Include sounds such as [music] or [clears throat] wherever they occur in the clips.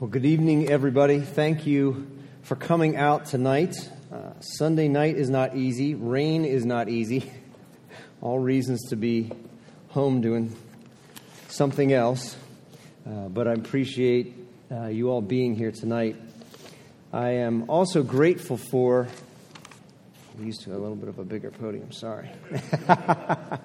Well, good evening, everybody. Thank you for coming out tonight. Uh, Sunday night is not easy, rain is not easy. [laughs] All reasons to be home doing something else. Uh, but I appreciate uh, you all being here tonight. I am also grateful for. I'm used to a little bit of a bigger podium, sorry. [laughs]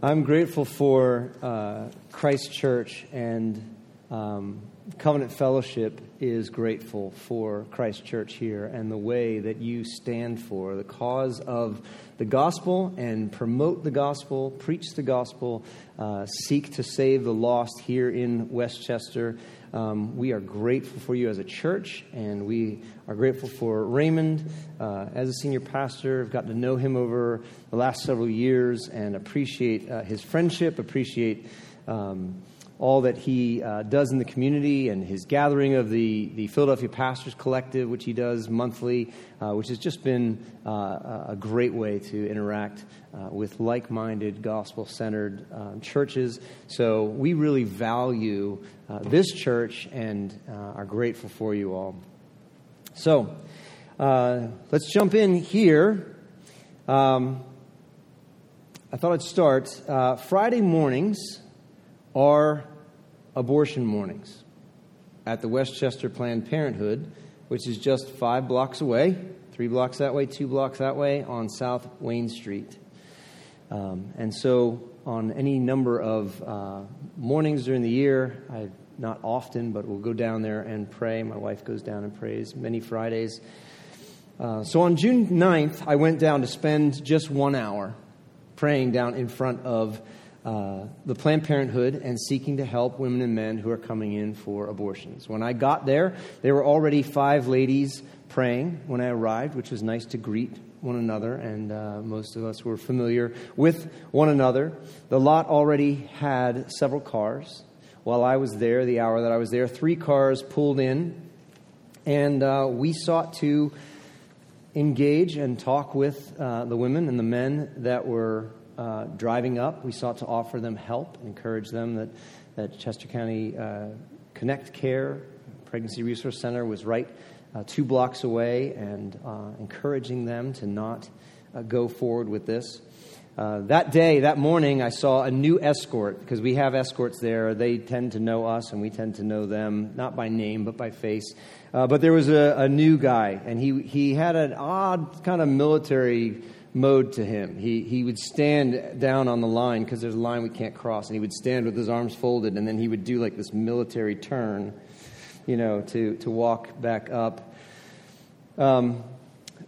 I'm grateful for uh, Christ Church and um, Covenant Fellowship is grateful for Christ Church here and the way that you stand for the cause of the gospel and promote the gospel, preach the gospel, uh, seek to save the lost here in West Chester. Um, we are grateful for you as a church, and we are grateful for Raymond uh, as a senior pastor. I've gotten to know him over the last several years and appreciate uh, his friendship, appreciate. Um, all that he uh, does in the community and his gathering of the, the Philadelphia Pastors Collective, which he does monthly, uh, which has just been uh, a great way to interact uh, with like minded, gospel centered um, churches. So we really value uh, this church and uh, are grateful for you all. So let's jump in here. Um, I thought I'd start. Friday mornings are abortion mornings at the West Chester Planned Parenthood, which is just five blocks away, three blocks that way, two blocks that way, on South Wayne Street. Um, and so, on any number of uh, mornings during the year, I not often, but we'll go down there and pray. My wife goes down and prays many Fridays. Uh, so on June 9th, I went down to spend just one hour praying down in front of uh, the Planned Parenthood and seeking to help women and men who are coming in for abortions. When I got there, there were already five ladies praying when I arrived, which was nice to greet one another, and uh, most of us were familiar with one another. The lot already had several cars. While I was there, the hour that I was there, three cars pulled in, and uh, we sought to engage and talk with uh, the women and the men that were uh, driving up, we sought to offer them help, encourage them that, that Chester County uh, Connect Care Pregnancy Resource Center was right uh, two blocks away and uh, encouraging them to not uh, go forward with this. That day, that morning, I saw a new escort because we have escorts there. They tend to know us and we tend to know them, not by name, but by face. but there was a, a new guy, and he, he had an odd kind of military mode to him. He, he would stand down on the line because there's a line we can't cross, and he would stand with his arms folded, and then he would do like this military turn, you know, to, to walk back up. Um,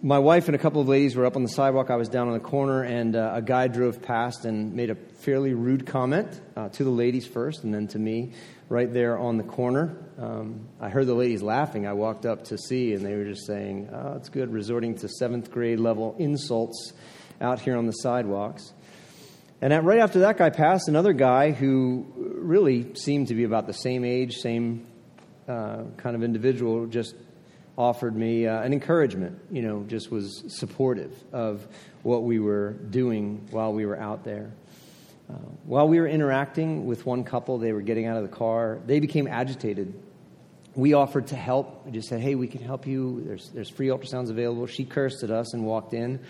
my wife and a couple of ladies were up on the sidewalk. I was down on the corner, and uh, a guy drove past and made a fairly rude comment uh, to the ladies first, and then to me right there on the corner. Um, I heard the ladies laughing. I walked up to see, and they were just saying, oh, it's good, resorting to seventh grade level insults out here on the sidewalks. And at, right after that guy passed, another guy who really seemed to be about the same age, same uh, kind of individual, just offered me uh, an encouragement, you know, just was supportive of what we were doing while we were out there. While we were interacting with one couple, they were getting out of the car, they became agitated. We offered to help. I just said, hey, we can help you. There's, there's free ultrasounds available. She cursed at us and walked in.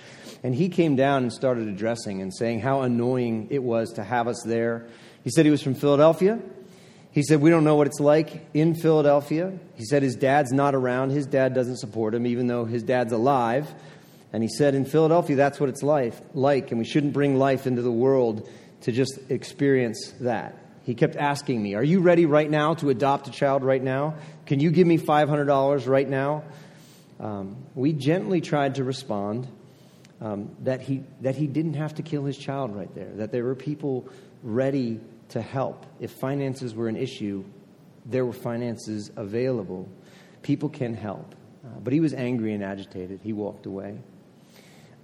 And he came down and started addressing and saying how annoying it was to have us there. He said he was from Philadelphia. He said, We don't know what it's like in Philadelphia. He said his dad's not around. His dad doesn't support him, even though his dad's alive. And he said, In Philadelphia, that's what it's life, like, and we shouldn't bring life into the world to just experience that. He kept asking me, Are you ready right now to adopt a child right now? Can you give me $500 right now? Um, we gently tried to respond um, that, he, that he didn't have to kill his child right there, that there were people ready to help. If finances were an issue, there were finances available. People can help. Uh, but he was angry and agitated. He walked away.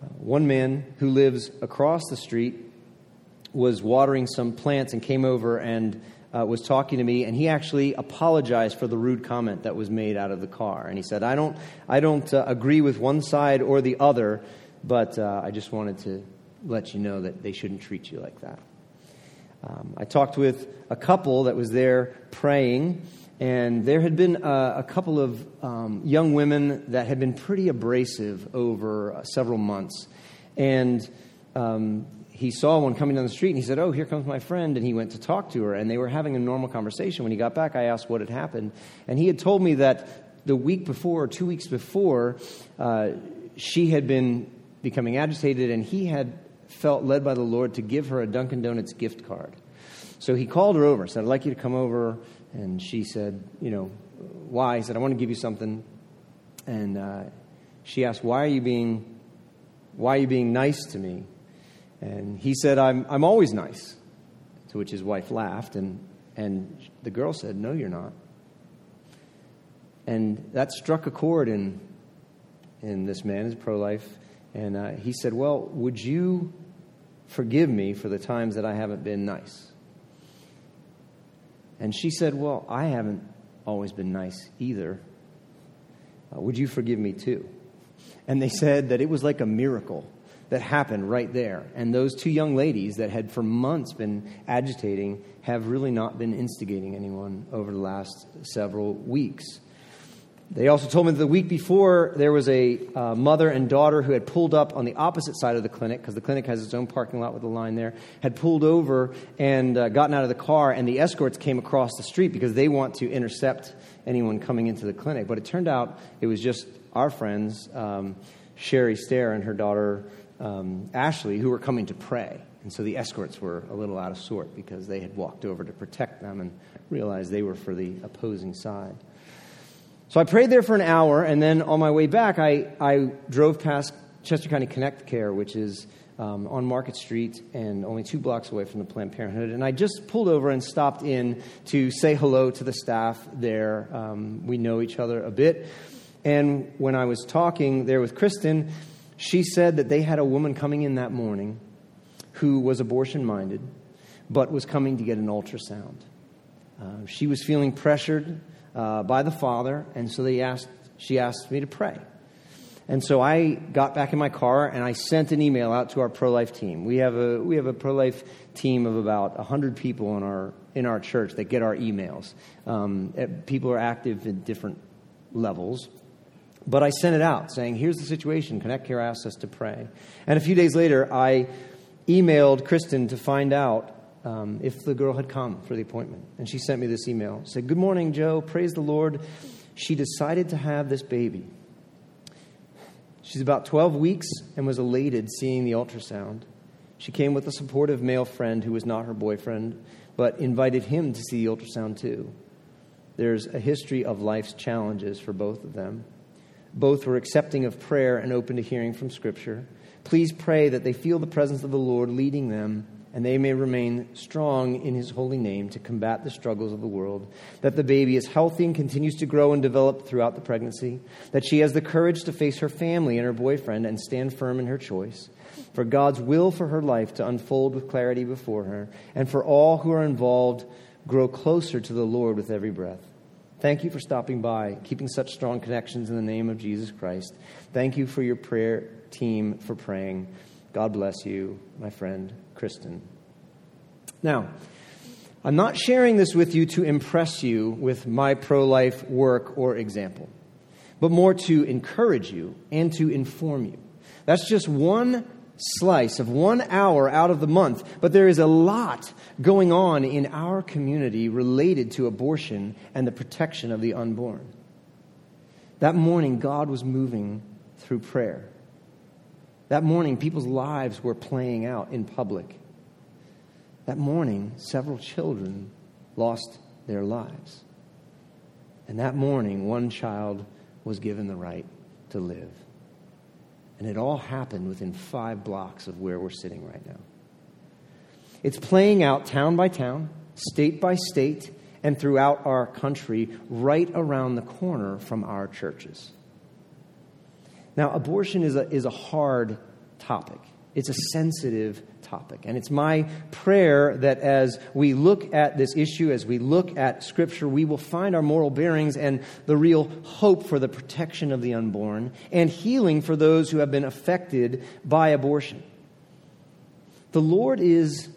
Uh, one man who lives across the street was watering some plants and came over and uh, was talking to me, and he actually apologized for the rude comment that was made out of the car. And he said, "I don't, I don't uh, agree with one side or the other, but uh, I just wanted to let you know that they shouldn't treat you like that." Um, I talked with a couple that was there praying, And there had been a, a couple of um, young women that had been pretty abrasive over uh, several months. And um, he saw one coming down the street and he said, Oh, here comes my friend. And he went to talk to her. And they were having a normal conversation. When he got back, I asked what had happened. And he had told me that the week before, two weeks before, uh, she had been becoming agitated and he had felt led by the Lord to give her a Dunkin' Donuts gift card. So he called her over, said, I'd like you to come over. And she said, You know, why? He said, I want to give you something. And uh, she asked, Why are you being, why are you being nice to me? And he said, I'm, I'm always nice. To which his wife laughed, and, and the girl said, No, you're not. And that struck a chord in, in this man, his pro life. And uh, he said, Well, would you forgive me for the times that I haven't been nice? And she said, Well, I haven't always been nice either. Uh, would you forgive me too? And they said that it was like a miracle that happened right there. And those two young ladies that had for months been agitating have really not been instigating anyone over the last several weeks. They also told me that the week before there was a uh, mother and daughter who had pulled up on the opposite side of the clinic because the clinic has its own parking lot with a line there, had pulled over and uh, gotten out of the car, and the escorts came across the street because they want to intercept anyone coming into the clinic. But it turned out it was just our friends, um, Sherry Stair and her daughter um, Ashley, who were coming to pray. And so the escorts were a little out of sort because they had walked over to protect them and realized they were for the opposing side. So I prayed there for an hour, and then on my way back, I, I drove past Chester County Connect Care, which is um, on Market Street and only two blocks away from the Planned Parenthood. And I just pulled over and stopped in to say hello to the staff there. Um, we know each other a bit. And when I was talking there with Kristen, she said that they had a woman coming in that morning who was abortion minded, but was coming to get an ultrasound. Uh, she was feeling pressured uh, by the father, and so they asked, she asked me to pray. And so I got back in my car and I sent an email out to our pro life team. We have a, we have a pro life team of about 100 people in our, in our church that get our emails. Um, eh, people are active in different levels. But I sent it out saying, here's the situation. Connect Care asks us to pray. And a few days later, I emailed Kristen to find out um, if the girl had come for the appointment. And she sent me this email. Said, Good morning, Joe. Praise the Lord. She decided to have this baby. She's about 12 weeks and was elated seeing the ultrasound. She came with a supportive male friend who was not her boyfriend, but invited him to see the ultrasound too. There's a history of life's challenges for both of them. Both were accepting of prayer and open to hearing from Scripture. Please pray that they feel the presence of the Lord leading them and they may remain strong in his holy name to combat the struggles of the world. That the baby is healthy and continues to grow and develop throughout the pregnancy. That she has the courage to face her family and her boyfriend and stand firm in her choice. For God's will for her life to unfold with clarity before her. And for all who are involved, grow closer to the Lord with every breath. Thank you for stopping by, keeping such strong connections in the name of Jesus Christ. Thank you for your prayer team for praying. God bless you, my friend Kristen. Now, I'm not sharing this with you to impress you with my pro life work or example, but more to encourage you and to inform you. That's just one slice of one hour out of the month, but there is a lot going on in our community related to abortion and the protection of the unborn. That morning, God was moving through prayer. That morning, people's lives were playing out in public. That morning, several children lost their lives. And that morning, one child was given the right to live. And it all happened within five blocks of where we're sitting right now. It's playing out town by town, state by state, and throughout our country, right around the corner from our churches. Now, abortion is a, is a hard topic. It's a sensitive topic. And it's my prayer that as we look at this issue, as we look at Scripture, we will find our moral bearings and the real hope for the protection of the unborn and healing for those who have been affected by abortion. The Lord is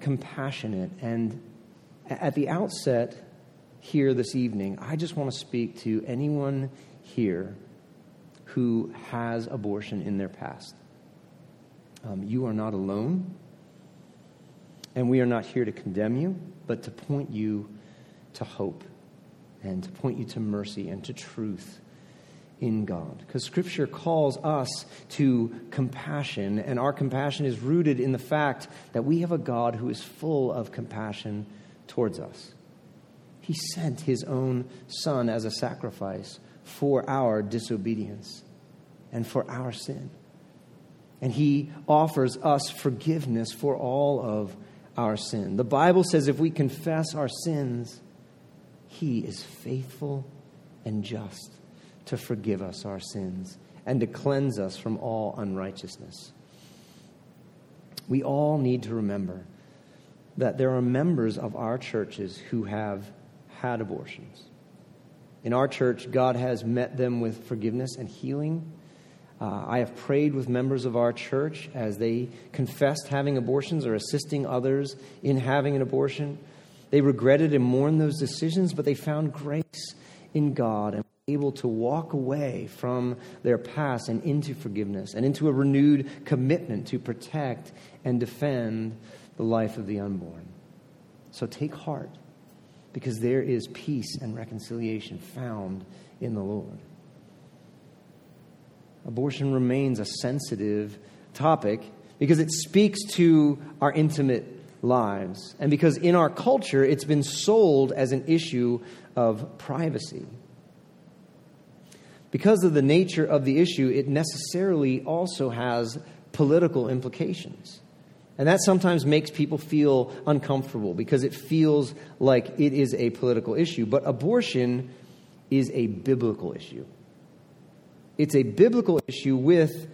compassionate, and at the outset, here this evening, I just want to speak to anyone here who has abortion in their past. Um, you are not alone, and we are not here to condemn you, but to point you to hope and to point you to mercy and to truth in God. Because Scripture calls us to compassion, and our compassion is rooted in the fact that we have a God who is full of compassion towards us. He sent His own Son as a sacrifice for our disobedience and for our sin. And He offers us forgiveness for all of our sin. The Bible says if we confess our sins, He is faithful and just to forgive us our sins and to cleanse us from all unrighteousness. We all need to remember that there are members of our churches who have had abortions. In our church, God has met them with forgiveness and healing. Uh, I have prayed with members of our church as they confessed having abortions or assisting others in having an abortion. They regretted and mourned those decisions, but they found grace in God and were able to walk away from their past and into forgiveness and into a renewed commitment to protect and defend the life of the unborn. So take heart because there is peace and reconciliation found in the Lord. Abortion remains a sensitive topic because it speaks to our intimate lives and because in our culture it's been sold as an issue of privacy. Because of the nature of the issue, it necessarily also has political implications. And that sometimes makes people feel uncomfortable because it feels like it is a political issue. But abortion is a biblical issue. It's a biblical issue with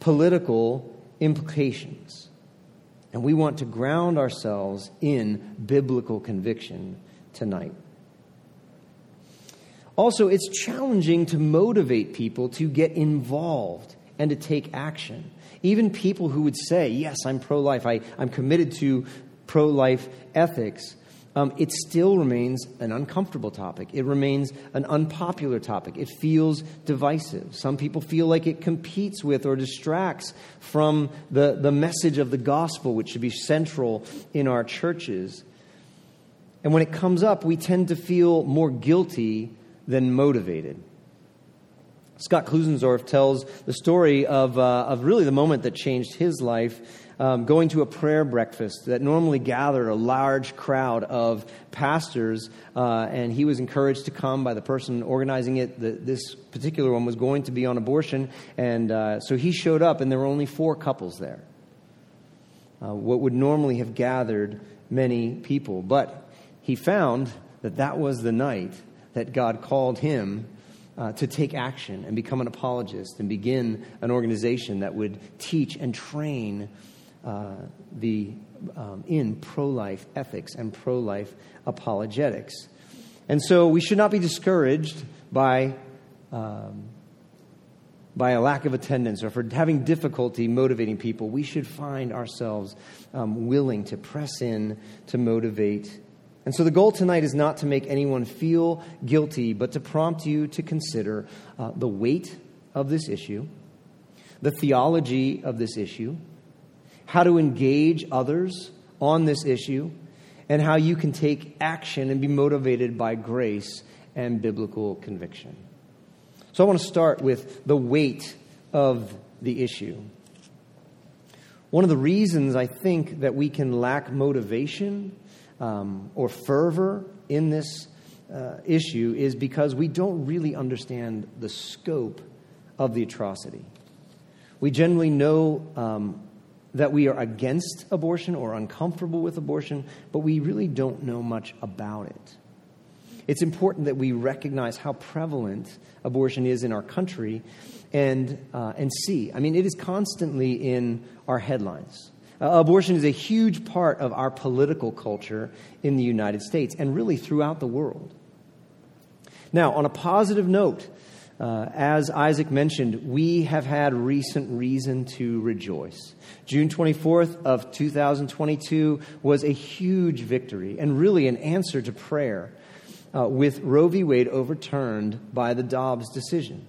political implications. And we want to ground ourselves in biblical conviction tonight. Also, it's challenging to motivate people to get involved and to take action. Even people who would say, Yes, I'm pro life, I'm committed to pro life ethics, um, it still remains an uncomfortable topic. It remains an unpopular topic. It feels divisive. Some people feel like it competes with or distracts from the, the message of the gospel, which should be central in our churches. And when it comes up, we tend to feel more guilty than motivated. Scott Klusendorf tells the story of, uh, of really the moment that changed his life, um, going to a prayer breakfast that normally gathered a large crowd of pastors, uh, and he was encouraged to come by the person organizing it. The, this particular one was going to be on abortion, and uh, so he showed up, and there were only four couples there. Uh, what would normally have gathered many people. But he found that that was the night that God called him uh, to take action and become an apologist and begin an organization that would teach and train uh, the um, in pro-life ethics and pro-life apologetics. And so we should not be discouraged by um, by a lack of attendance or for having difficulty motivating people. We should find ourselves um, willing to press in to motivate and so the goal tonight is not to make anyone feel guilty, but to prompt you to consider uh, the weight of this issue, the theology of this issue, how to engage others on this issue, and how you can take action and be motivated by grace and biblical conviction. So I want to start with the weight of the issue. One of the reasons I think that we can lack motivation um, or fervor in this uh, issue is because we don't really understand the scope of the atrocity. We generally know um, that we are against abortion or uncomfortable with abortion, but we really don't know much about it. It's important that we recognize how prevalent abortion is in our country and, uh, and see. I mean, it is constantly in our headlines. Uh, abortion is a huge part of our political culture in the United States and really throughout the world. Now, on a positive note, uh, as Isaac mentioned, we have had recent reason to rejoice. June 24th of 2022 was a huge victory and really an answer to prayer uh, with Roe v. Wade overturned by the Dobbs decision.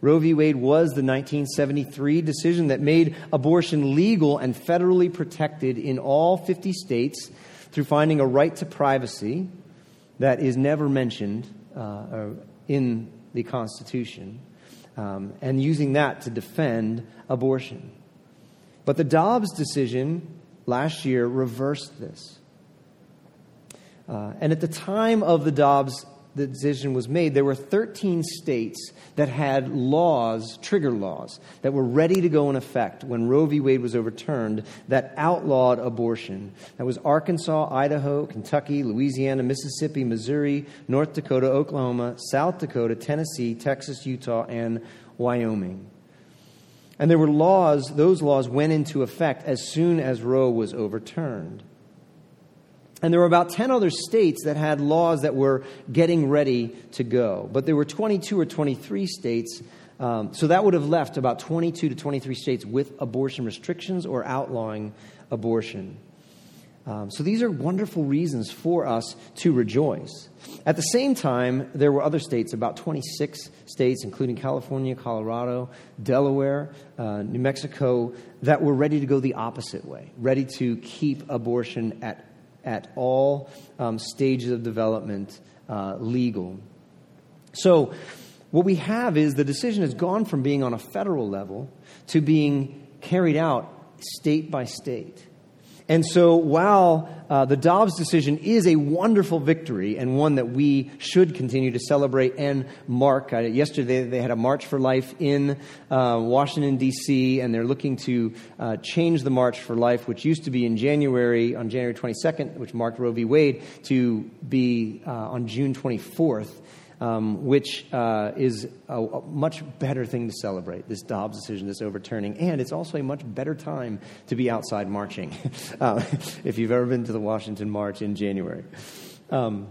Roe v. Wade was the 1973 decision that made abortion legal and federally protected in all 50 states through finding a right to privacy that is never mentioned uh, in the Constitution um, and using that to defend abortion. But the Dobbs decision last year reversed this. Uh, and at the time of the Dobbs the decision was made, there were 13 states that had laws, trigger laws, that were ready to go in effect when Roe v. Wade was overturned that outlawed abortion. That was Arkansas, Idaho, Kentucky, Louisiana, Mississippi, Missouri, North Dakota, Oklahoma, South Dakota, Tennessee, Texas, Utah, and Wyoming. And there were laws, those laws went into effect as soon as Roe was overturned. And there were about 10 other states that had laws that were getting ready to go. But there were 22 or 23 states. Um, so that would have left about 22 to 23 states with abortion restrictions or outlawing abortion. Um, so these are wonderful reasons for us to rejoice. At the same time, there were other states, about 26 states, including California, Colorado, Delaware, uh, New Mexico, that were ready to go the opposite way, ready to keep abortion at at all um, stages of development uh, legal. So, what we have is the decision has gone from being on a federal level to being carried out state by state. And so, while uh, the Dobbs decision is a wonderful victory and one that we should continue to celebrate and mark, uh, yesterday they had a March for Life in uh, Washington, D.C., and they're looking to uh, change the March for Life, which used to be in January, on January 22nd, which marked Roe v. Wade, to be uh, on June 24th um, which uh, is a, a, much better thing to celebrate, this Dobbs decision, this overturning. And it's also a much better time to be outside marching, [laughs] uh, if you've ever been to the Washington March in January. Um,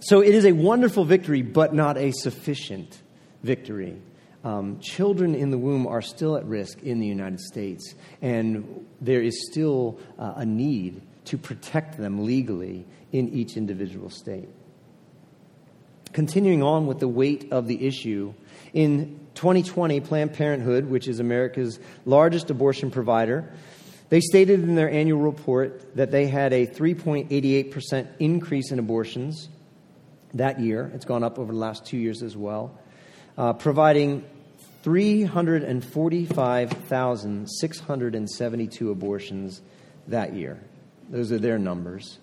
so it is a wonderful victory, but not a sufficient victory. Um, children in the womb are still at risk in the United States, and there is still uh, a need to protect them legally in each individual state continuing on with the weight of the issue, in 2020, Planned Parenthood, which is America's largest abortion provider, they stated in their annual report that they had a 3.88% increase in abortions that year. It's gone up over the last two years as well, uh, providing 345,672 abortions that year. Those are their numbers.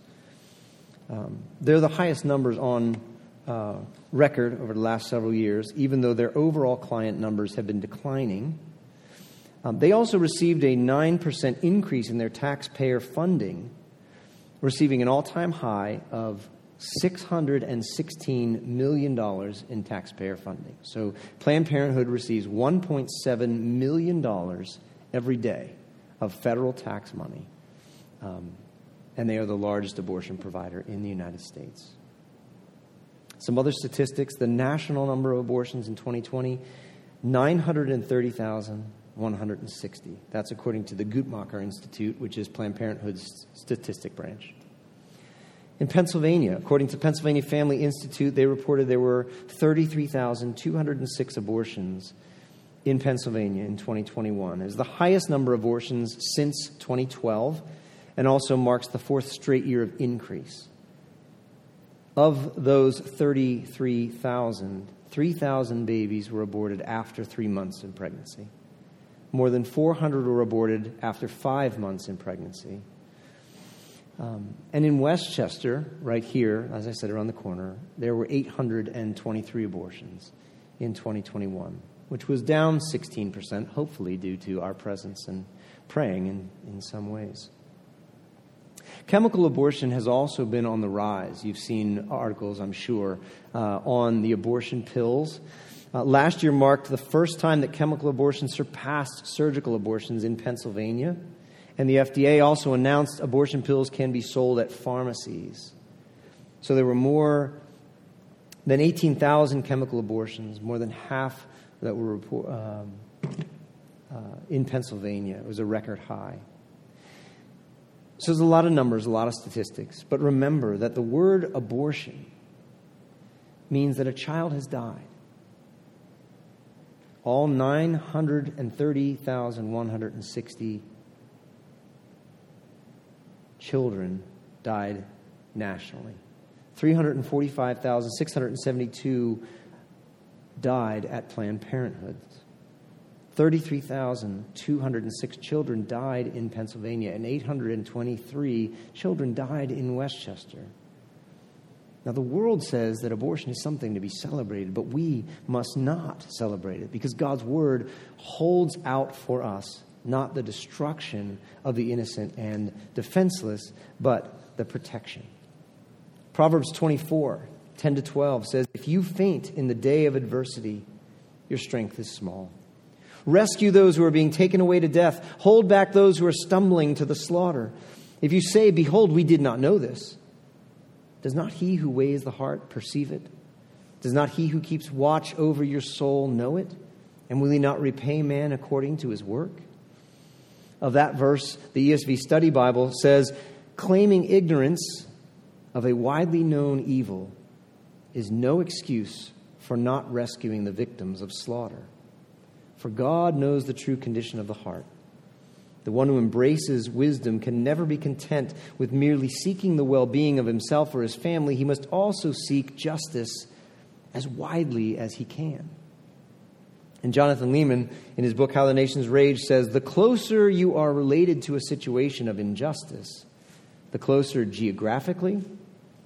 Um, they're the highest numbers on uh, record over the last several years, even though their overall client numbers have been declining. Um, they also received a 9% increase in their taxpayer funding, receiving an all time high of $616 million in taxpayer funding. So Planned Parenthood receives $1.7 million every day of federal tax money. Um, and they are the largest abortion provider in the United States. Some other statistics the national number of abortions in 2020 930,160. That's according to the Guttmacher Institute, which is Planned Parenthood's statistic branch. In Pennsylvania, according to Pennsylvania Family Institute, they reported there were 33,206 abortions in Pennsylvania in 2021. It is the highest number of abortions since 2012 and also marks the fourth straight year of increase. Of those 33,000, 3,000 babies were aborted after three months in pregnancy. More than 400 were aborted after five months in pregnancy. Um, and in West Chester, right here, as I said, around the corner, there were 823 abortions in 2021, which was down 16%, hopefully due to our presence and praying in, in some ways. Chemical abortion has also been on the rise. You've seen articles, I'm sure, uh, on the abortion pills. Uh, last year marked the first time that chemical abortion surpassed surgical abortions in Pennsylvania. And the FDA also announced abortion pills can be sold at pharmacies. So there were more than 18,000 chemical abortions, more than half that were report, um, uh, in Pennsylvania. It was a record high. So there's a lot of numbers, a lot of statistics. But remember that the word abortion means that a child has died. All 930,160 children died nationally. 345,672 died at Planned Parenthood. 33,206 children died in Pennsylvania, and 823 children died in West Chester. Now, the world says that abortion is something to be celebrated, but we must not celebrate it because God's word holds out for us not the destruction of the innocent and defenseless, but the protection. Proverbs 24, 10 to 12 says, If you faint in the day of adversity, your strength is small. Rescue those who are being taken away to death. Hold back those who are stumbling to the slaughter. If you say, Behold, we did not know this, does not he who weighs the heart perceive it? Does not he who keeps watch over your soul know it? And will he not repay man according to his work? Of that verse, the ESV Study Bible says, claiming ignorance of a widely known evil is no excuse for not rescuing the victims of slaughter. For God knows the true condition of the heart. The one who embraces wisdom can never be content with merely seeking the well being of himself or his family. He must also seek justice as widely as he can. And Jonathan Leeman, in his book How the Nations Rage, says the closer you are related to a situation of injustice, the closer geographically,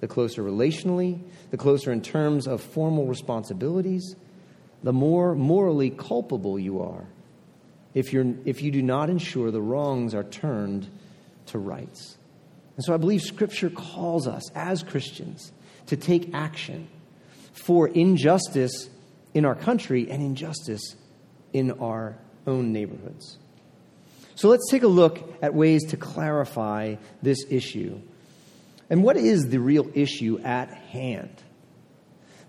the closer relationally, the closer in terms of formal responsibilities, the more morally culpable you are if, you're, if you do not ensure the wrongs are turned to rights. And so I believe Scripture calls us as Christians to take action for injustice in our country and injustice in our own neighborhoods. So let's take a look at ways to clarify this issue. And what is the real issue at hand?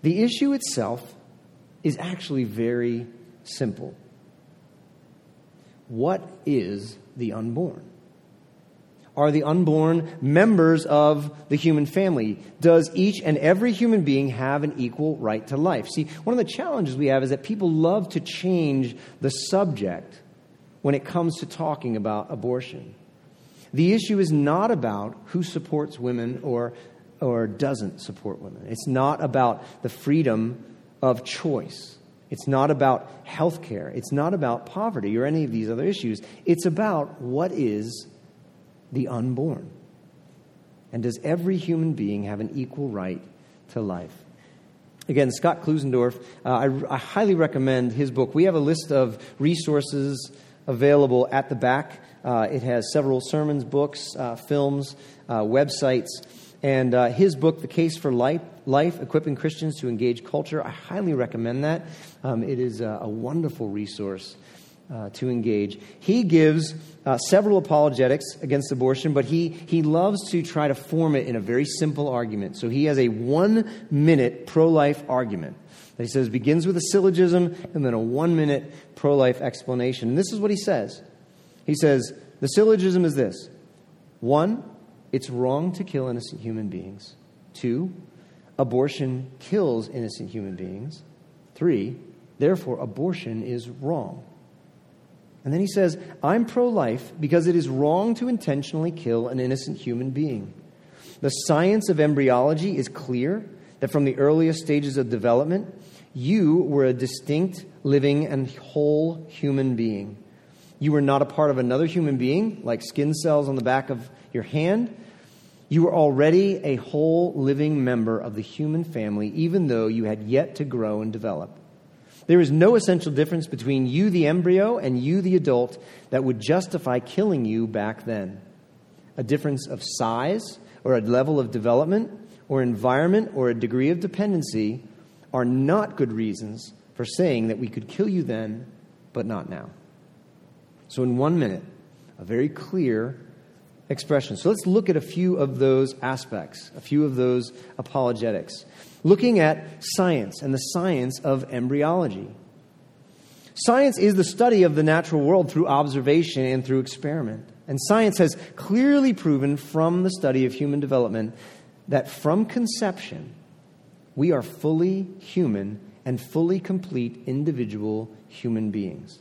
The issue itself is actually very simple. What is the unborn? Are the unborn members of the human family? Does each and every human being have an equal right to life? See, one of the challenges we have is that people love to change the subject when it comes to talking about abortion. The issue is not about who supports women or, or doesn't support women. It's not about the freedom of choice. It's not about health care. It's not about poverty or any of these other issues. It's about what is the unborn. And does every human being have an equal right to life? Again, Scott Klusendorf, uh, I, I, highly recommend his book. We have a list of resources available at the back. Uh, it has several sermons, books, uh, films, uh, websites. And uh, his book, The Case for Life, Life, Equipping Christians to Engage Culture, I highly recommend that. Um, it is a, a wonderful resource uh, to engage. He gives uh, several apologetics against abortion, but he, he loves to try to form it in a very simple argument. So he has a one minute pro life argument that he says begins with a syllogism and then a one minute pro life explanation. And this is what he says He says, The syllogism is this one, it's wrong to kill innocent human beings. Two, abortion kills innocent human beings. Three, therefore, abortion is wrong. And then he says, I'm pro life because it is wrong to intentionally kill an innocent human being. The science of embryology is clear that from the earliest stages of development, you were a distinct, living, and whole human being. You were not a part of another human being, like skin cells on the back of your hand. You were already a whole living member of the human family, even though you had yet to grow and develop. There is no essential difference between you, the embryo, and you, the adult, that would justify killing you back then. A difference of size, or a level of development, or environment, or a degree of dependency are not good reasons for saying that we could kill you then, but not now. So, in one minute, a very clear expression. So let's look at a few of those aspects, a few of those apologetics. Looking at science and the science of embryology. Science is the study of the natural world through observation and through experiment. And science has clearly proven from the study of human development that from conception, we are fully human and fully complete individual human beings.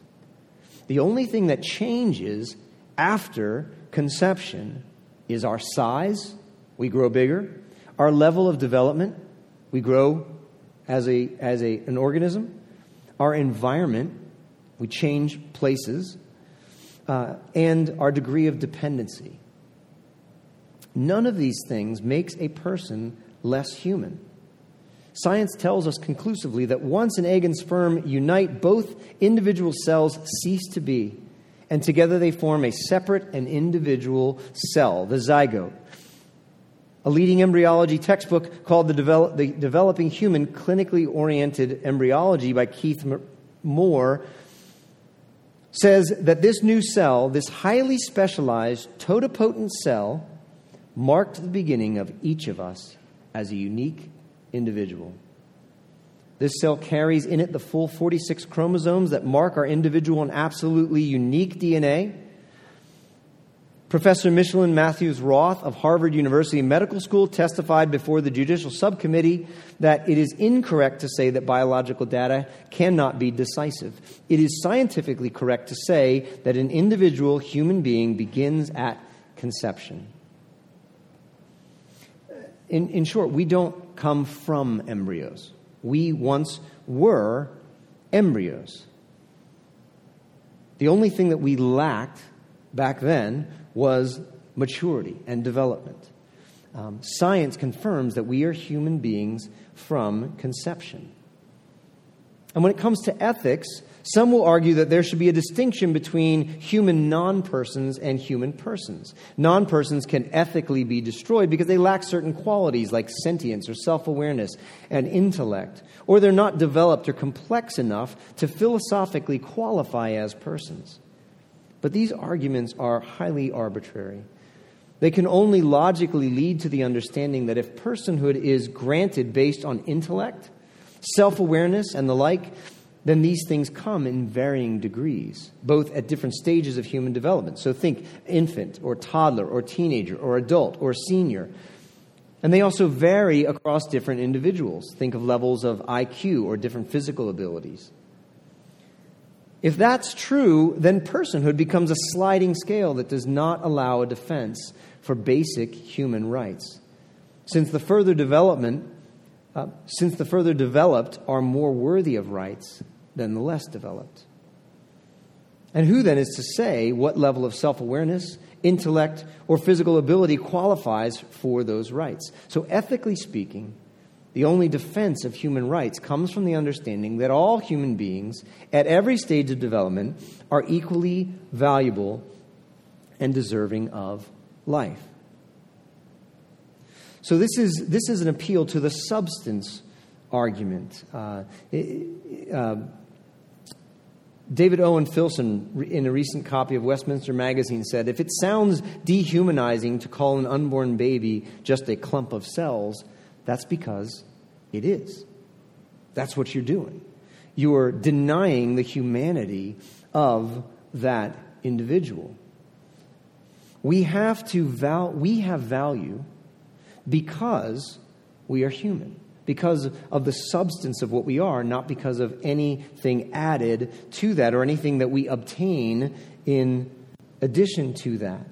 The only thing that changes after conception is our size, we grow bigger, our level of development, we grow as, a, as a, an organism, our environment, we change places, uh, and our degree of dependency. None of these things makes a person less human. Science tells us conclusively that once an egg and sperm unite, both individual cells cease to be, and together they form a separate and individual cell, the zygote. A leading embryology textbook called The, the Developing Human Clinically Oriented Embryology by Keith Moore says that this new cell, this highly specialized, totipotent cell, marked the beginning of each of us as a unique individual. This cell carries in it the full 46 chromosomes that mark our individual and absolutely unique DNA. Professor Micheline Matthews Roth of Harvard University Medical School testified before the Judicial Subcommittee that it is incorrect to say that biological data cannot be decisive. It is scientifically correct to say that an individual human being begins at conception. In, in short, we don't come from embryos. We once were embryos. The only thing that we lacked back then was maturity and development. Um, science confirms that we are human beings from conception. And when it comes to ethics, some will argue that there should be a distinction between human non persons and human persons. Non persons can ethically be destroyed because they lack certain qualities like sentience or self awareness and intellect, or they're not developed or complex enough to philosophically qualify as persons. But these arguments are highly arbitrary. They can only logically lead to the understanding that if personhood is granted based on intellect, self awareness, and the like, then these things come in varying degrees, both at different stages of human development. So think infant, or toddler, or teenager, or adult, or senior. And they also vary across different individuals. Think of levels of IQ or different physical abilities. If that's true, then personhood becomes a sliding scale that does not allow a defense for basic human rights. Since the further development, uh, since the further developed are more worthy of rights, than the less developed. And who then is to say what level of self awareness, intellect, or physical ability qualifies for those rights? So, ethically speaking, the only defense of human rights comes from the understanding that all human beings, at every stage of development, are equally valuable and deserving of life. So, this is, this is an appeal to the substance argument. Uh, uh, David Owen Filson, in a recent copy of Westminster Magazine, said if it sounds dehumanizing to call an unborn baby just a clump of cells, that's because it is. That's what you're doing. You are denying the humanity of that individual. We have to val- we have value because we are human because of the substance of what we are, not because of anything added to that or anything that we obtain in addition to that.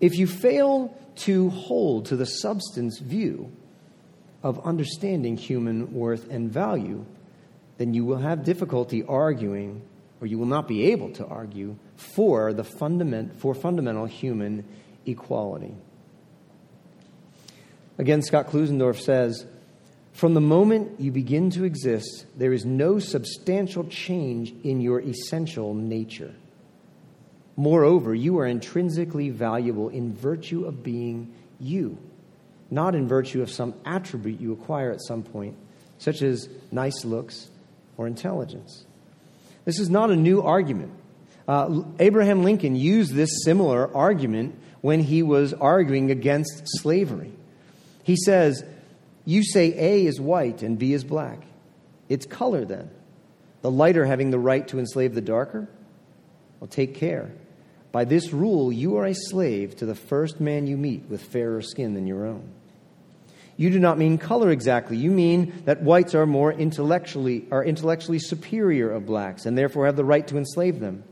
If you fail to hold to the substance view of understanding human worth and value, then you will have difficulty arguing, or you will not be able to argue, for, the fundament, for fundamental human equality. Again, Scott Klusendorf says, from the moment you begin to exist, there is no substantial change in your essential nature. Moreover, you are intrinsically valuable in virtue of being you, not in virtue of some attribute you acquire at some point, such as nice looks or intelligence. This is not a new argument. Uh, Abraham Lincoln used this similar argument when he was arguing against slavery. He says, you say A is white and B is black. It's color then. The lighter having the right to enslave the darker? Well, take care. By this rule, you are a slave to the first man you meet with fairer skin than your own. You do not mean color exactly. You mean that whites are more intellectually are intellectually superior of blacks and therefore have the right to enslave them.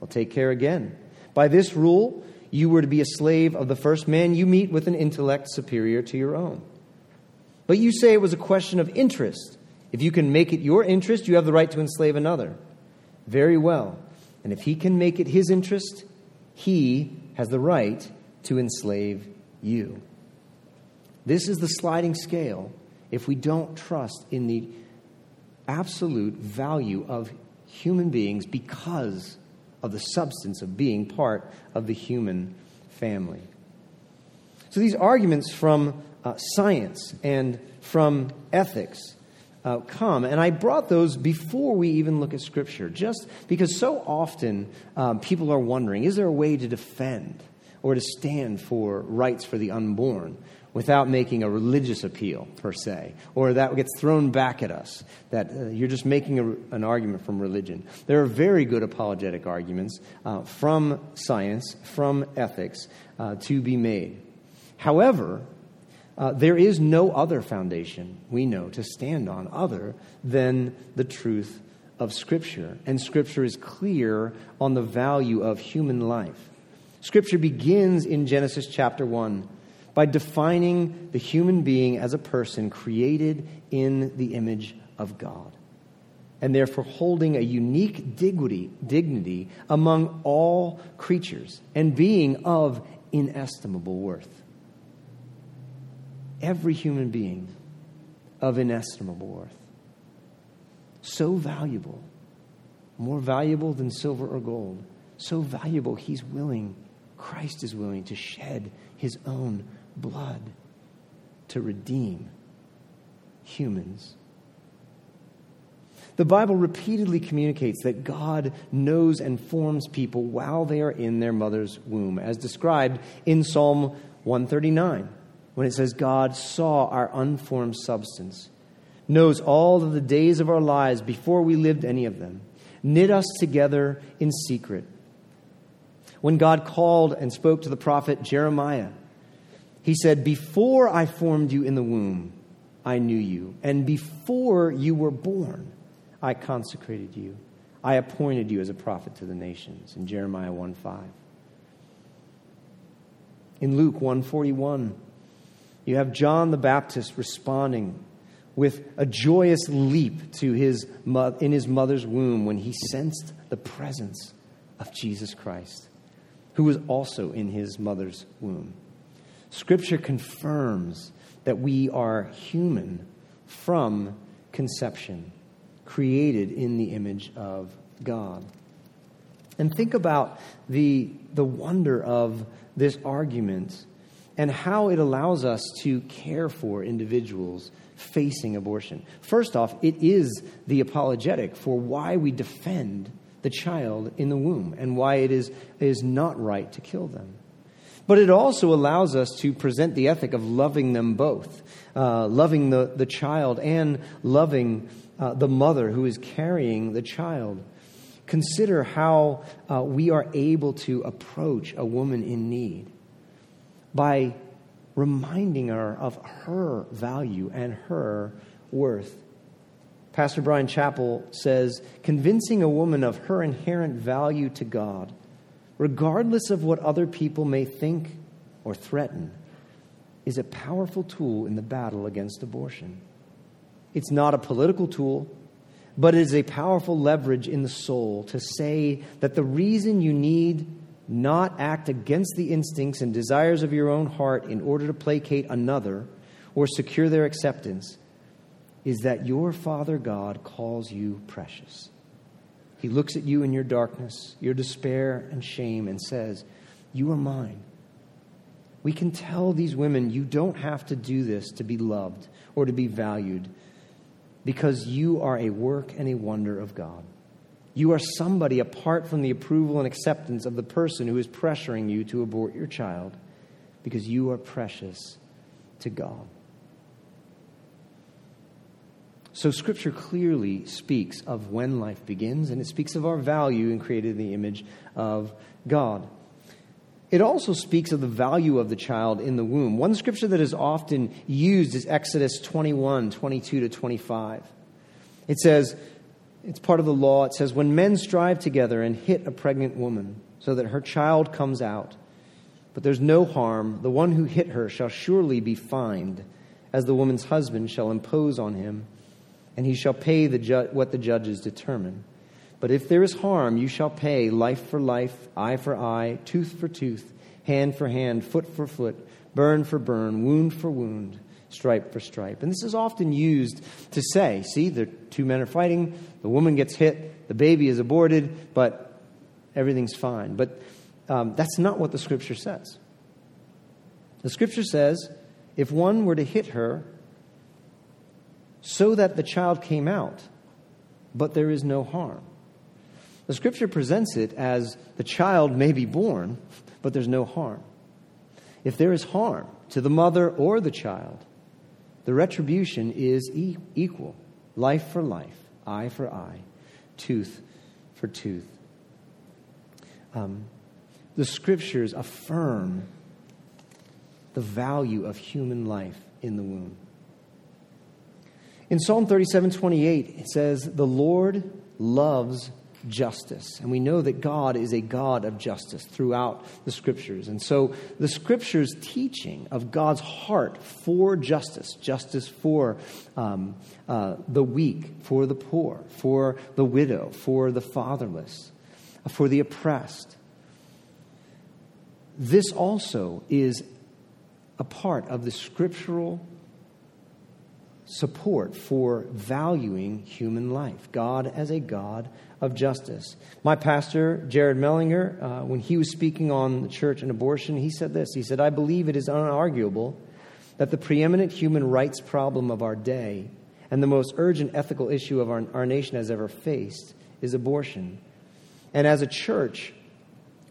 Well, take care again. By this rule, you were to be a slave of the first man you meet with an intellect superior to your own. But you say it was a question of interest. If you can make it your interest, you have the right to enslave another. Very well. And if he can make it his interest, he has the right to enslave you. This is the sliding scale if we don't trust in the absolute value of human beings because of the substance of being part of the human family. So these arguments from uh, science and from ethics uh, come. And I brought those before we even look at Scripture, just because so often um, people are wondering is there a way to defend or to stand for rights for the unborn? without making a religious appeal per se, or that gets thrown back at us, that uh, you're just making a, an argument from religion. There are very good apologetic arguments uh, from science, from ethics, uh, to be made. However, uh, there is no other foundation we know to stand on other than the truth of Scripture. And Scripture is clear on the value of human life. Scripture begins in Genesis chapter 1 by defining the human being as a person created in the image of God, and therefore holding a unique dignity, dignity among all creatures and being of inestimable worth. Every human being of inestimable worth. So valuable, more valuable than silver or gold. So valuable, he's willing, Christ is willing to shed his own blood to redeem humans. The Bible repeatedly communicates that God knows and forms people while they are in their mother's womb, as described in Psalm 139, when it says, God saw our unformed substance, knows all of the days of our lives before we lived any of them, knit us together in secret. When God called and spoke to the prophet Jeremiah, he said, Before I formed you in the womb, I knew you. And before you were born, I consecrated you. I appointed you as a prophet to the nations. In Jeremiah 1 5. In Luke 141, you have John the Baptist responding with a joyous leap to his in his mother's womb when he sensed the presence of Jesus Christ, who was also in his mother's womb. Scripture confirms that we are human from conception, created in the image of God. And think about the, the wonder of this argument and how it allows us to care for individuals facing abortion. First off, it is the apologetic for why we defend the child in the womb and why it is, it is not right to kill them. But it also allows us to present the ethic of loving them both, uh, loving the, the child and loving uh, the mother who is carrying the child. Consider how uh, we are able to approach a woman in need by reminding her of her value and her worth. Pastor Bryan Chapell says, convincing a woman of her inherent value to God regardless of what other people may think or threaten, is a powerful tool in the battle against abortion. It's not a political tool, but it is a powerful leverage in the soul to say that the reason you need not act against the instincts and desires of your own heart in order to placate another or secure their acceptance is that your Father God calls you precious. He looks at you in your darkness, your despair and shame, and says, You are mine. We can tell these women, You don't have to do this to be loved or to be valued because you are a work and a wonder of God. You are somebody apart from the approval and acceptance of the person who is pressuring you to abort your child because you are precious to God. So, Scripture clearly speaks of when life begins, and it speaks of our value in created in the image of God. it also speaks of the value of the child in the womb. One scripture that is often used is Exodus 21 22 to 25. It says, it's part of the law. It says, When men strive together and hit a pregnant woman so that her child comes out, but there's no harm, the one who hit her shall surely be fined, as the woman's husband shall impose on him, and he shall pay the ju- what the judges determine. But if there is harm, you shall pay life for life, eye for eye, tooth for tooth, hand for hand, foot for foot, burn for burn, wound for wound, stripe for stripe. And this is often used to say, see, the two men are fighting, the woman gets hit, the baby is aborted, but everything's fine. But um, that's not what the scripture says. The scripture says if one were to hit her so that the child came out, but there is no harm. The scripture presents it as the child may be born, but there's no harm. If there is harm to the mother or the child, the retribution is e- equal life for life, eye for eye, tooth for tooth. Um, the scriptures affirm the value of human life in the womb. In Psalm 37 28, it says, The Lord loves justice. And we know that God is a God of justice throughout the scriptures. And so the scriptures' teaching of God's heart for justice, justice for um, uh, the weak, for the poor, for the widow, for the fatherless, for the oppressed. This also is a part of the scriptural support for valuing human life. God as a God of justice. My pastor, Jared Mellinger, uh, when he was speaking on the church and abortion, he said this He said, I believe it is unarguable that the preeminent human rights problem of our day and the most urgent ethical issue of our, our nation has ever faced is abortion. And as a church,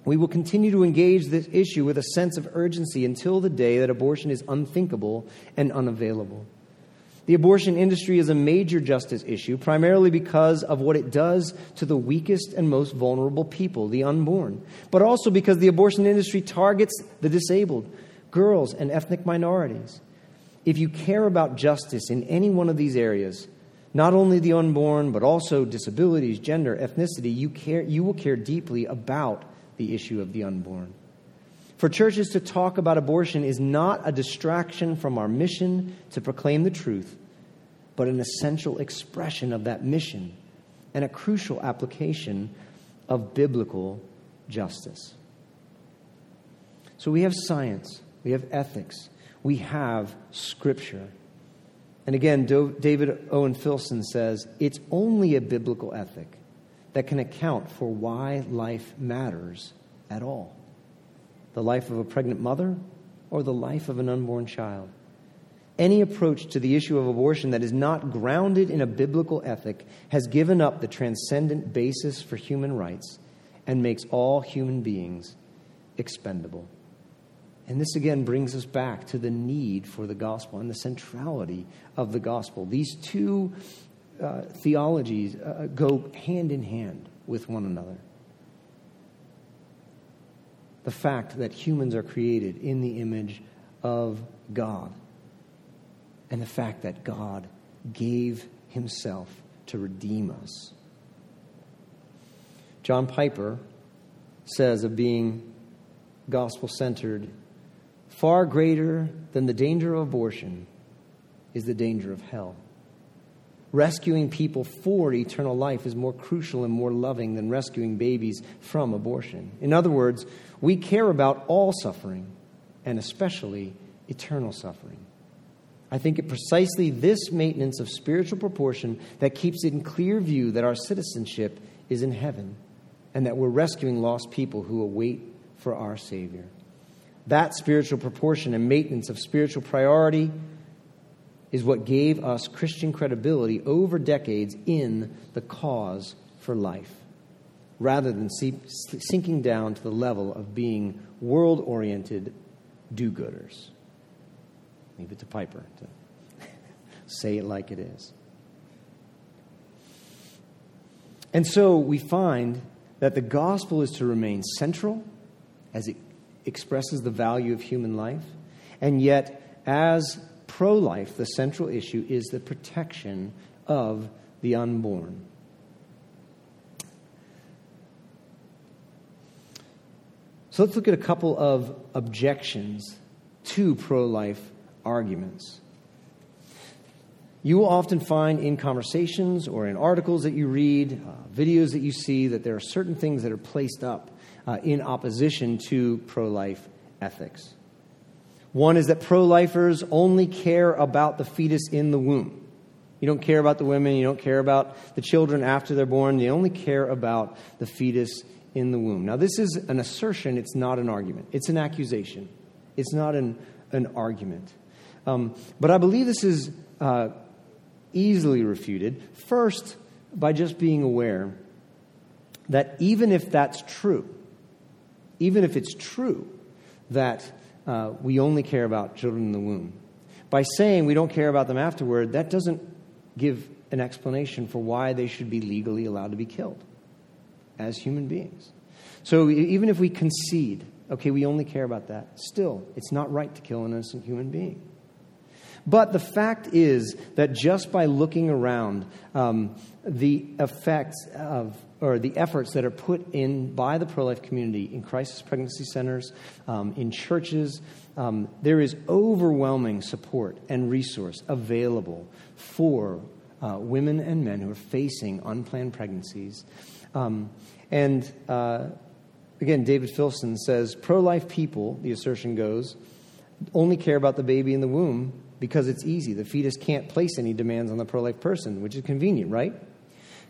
we will continue to engage this issue with a sense of urgency until the day that abortion is unthinkable and unavailable. The abortion industry is a major justice issue, primarily because of what it does to the weakest and most vulnerable people, the unborn, but also because the abortion industry targets the disabled, girls, and ethnic minorities. If you care about justice in any one of these areas, not only the unborn, but also disabilities, gender, ethnicity, you, care, you will care deeply about the issue of the unborn. For churches to talk about abortion is not a distraction from our mission to proclaim the truth, but an essential expression of that mission and a crucial application of biblical justice. So we have science, we have ethics, we have scripture. And again, David Owen Filson says it's only a biblical ethic that can account for why life matters at all the life of a pregnant mother, or the life of an unborn child. Any approach to the issue of abortion that is not grounded in a biblical ethic has given up the transcendent basis for human rights and makes all human beings expendable. And this again brings us back to the need for the gospel and the centrality of the gospel. These two uh, theologies uh, go hand in hand with one another the fact that humans are created in the image of God and the fact that God gave himself to redeem us. John Piper says of being gospel centered, far greater than the danger of abortion is the danger of hell. Rescuing people for eternal life is more crucial and more loving than rescuing babies from abortion. In other words, we care about all suffering, and especially eternal suffering. I think it precisely this maintenance of spiritual proportion that keeps it in clear view that our citizenship is in heaven and that we're rescuing lost people who await for our Savior. That spiritual proportion and maintenance of spiritual priority is what gave us Christian credibility over decades in the cause for life rather than sinking down to the level of being world oriented do gooders. Leave it to Piper to [laughs] say it like it is. And so we find that the gospel is to remain central as it expresses the value of human life. And yet, as pro life, the central issue is the protection of the unborn. So let's look at a couple of objections to pro life arguments. You will often find in conversations or in articles that you read, uh, videos that you see, that there are certain things that are placed up uh, in opposition to pro life ethics. One is that pro lifers only care about the fetus in the womb. You don't care about the women, you don't care about the children after they're born, you only care about the fetus in the womb. Now, this is an assertion, it's not an argument. It's an accusation, it's not an, an argument. Um, but I believe this is uh, easily refuted. First, by just being aware that even if that's true, even if it's true that uh, we only care about children in the womb, by saying we don't care about them afterward, that doesn't give an explanation for why they should be legally allowed to be killed as human beings. So even if we concede, okay, we only care about that, still, it's not right to kill an innocent human being. But the fact is that just by looking around, um, the effects of or the efforts that are put in by the pro life community in crisis pregnancy centers, um, in churches, um, there is overwhelming support and resource available for uh, women and men who are facing unplanned pregnancies. Um, and uh, again, David Filson says pro life people, the assertion goes, only care about the baby in the womb because it's easy. The fetus can't place any demands on the pro life person, which is convenient, right?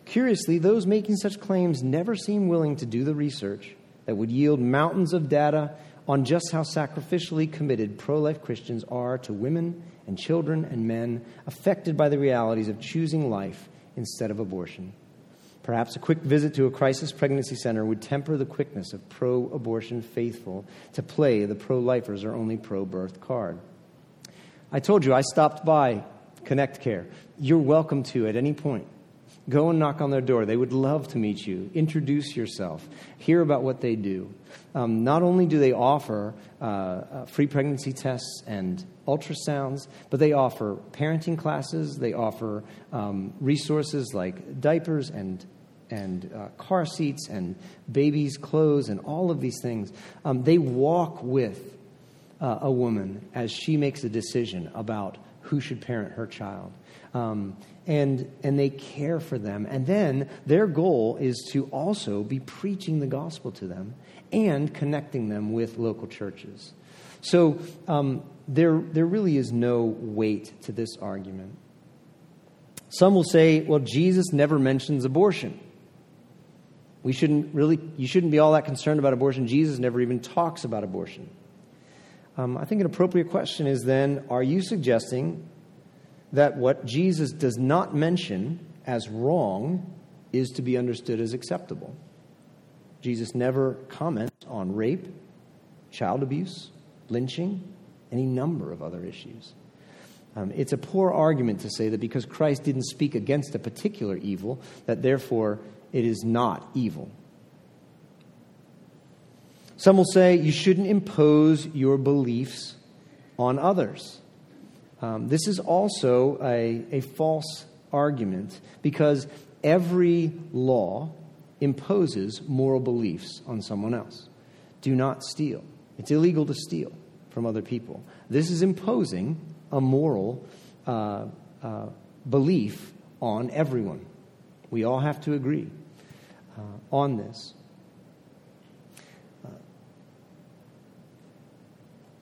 Curiously, those making such claims never seem willing to do the research that would yield mountains of data on just how sacrificially committed pro life Christians are to women and children and men affected by the realities of choosing life instead of abortion. Perhaps a quick visit to a crisis pregnancy center would temper the quickness of pro abortion faithful to play the pro lifers or only pro birth card. I told you I stopped by Connect Care. You're welcome to at any point. Go and knock on their door. They would love to meet you. Introduce yourself. Hear about what they do. Um, not only do they offer uh, uh, free pregnancy tests and ultrasounds, but they offer parenting classes. They offer um, resources like diapers and and uh, car seats and babies' clothes and all of these things. Um, they walk with uh, a woman as she makes a decision about who should parent her child. Um, and, and they care for them. And then their goal is to also be preaching the gospel to them and connecting them with local churches. So um, there, there really is no weight to this argument. Some will say, well, Jesus never mentions abortion. We shouldn't really, you shouldn't be all that concerned about abortion. Jesus never even talks about abortion. Um, I think an appropriate question is then, are you suggesting that what Jesus does not mention as wrong is to be understood as acceptable. Jesus never comments on rape, child abuse, lynching, any number of other issues. Um, it's a poor argument to say that because Christ didn't speak against a particular evil, that therefore it is not evil. Some will say you shouldn't impose your beliefs on others. Um, this is also a, a false argument because every law imposes moral beliefs on someone else. Do not steal. It's illegal to steal from other people. This is imposing a moral uh, uh, belief on everyone. We all have to agree uh, on this.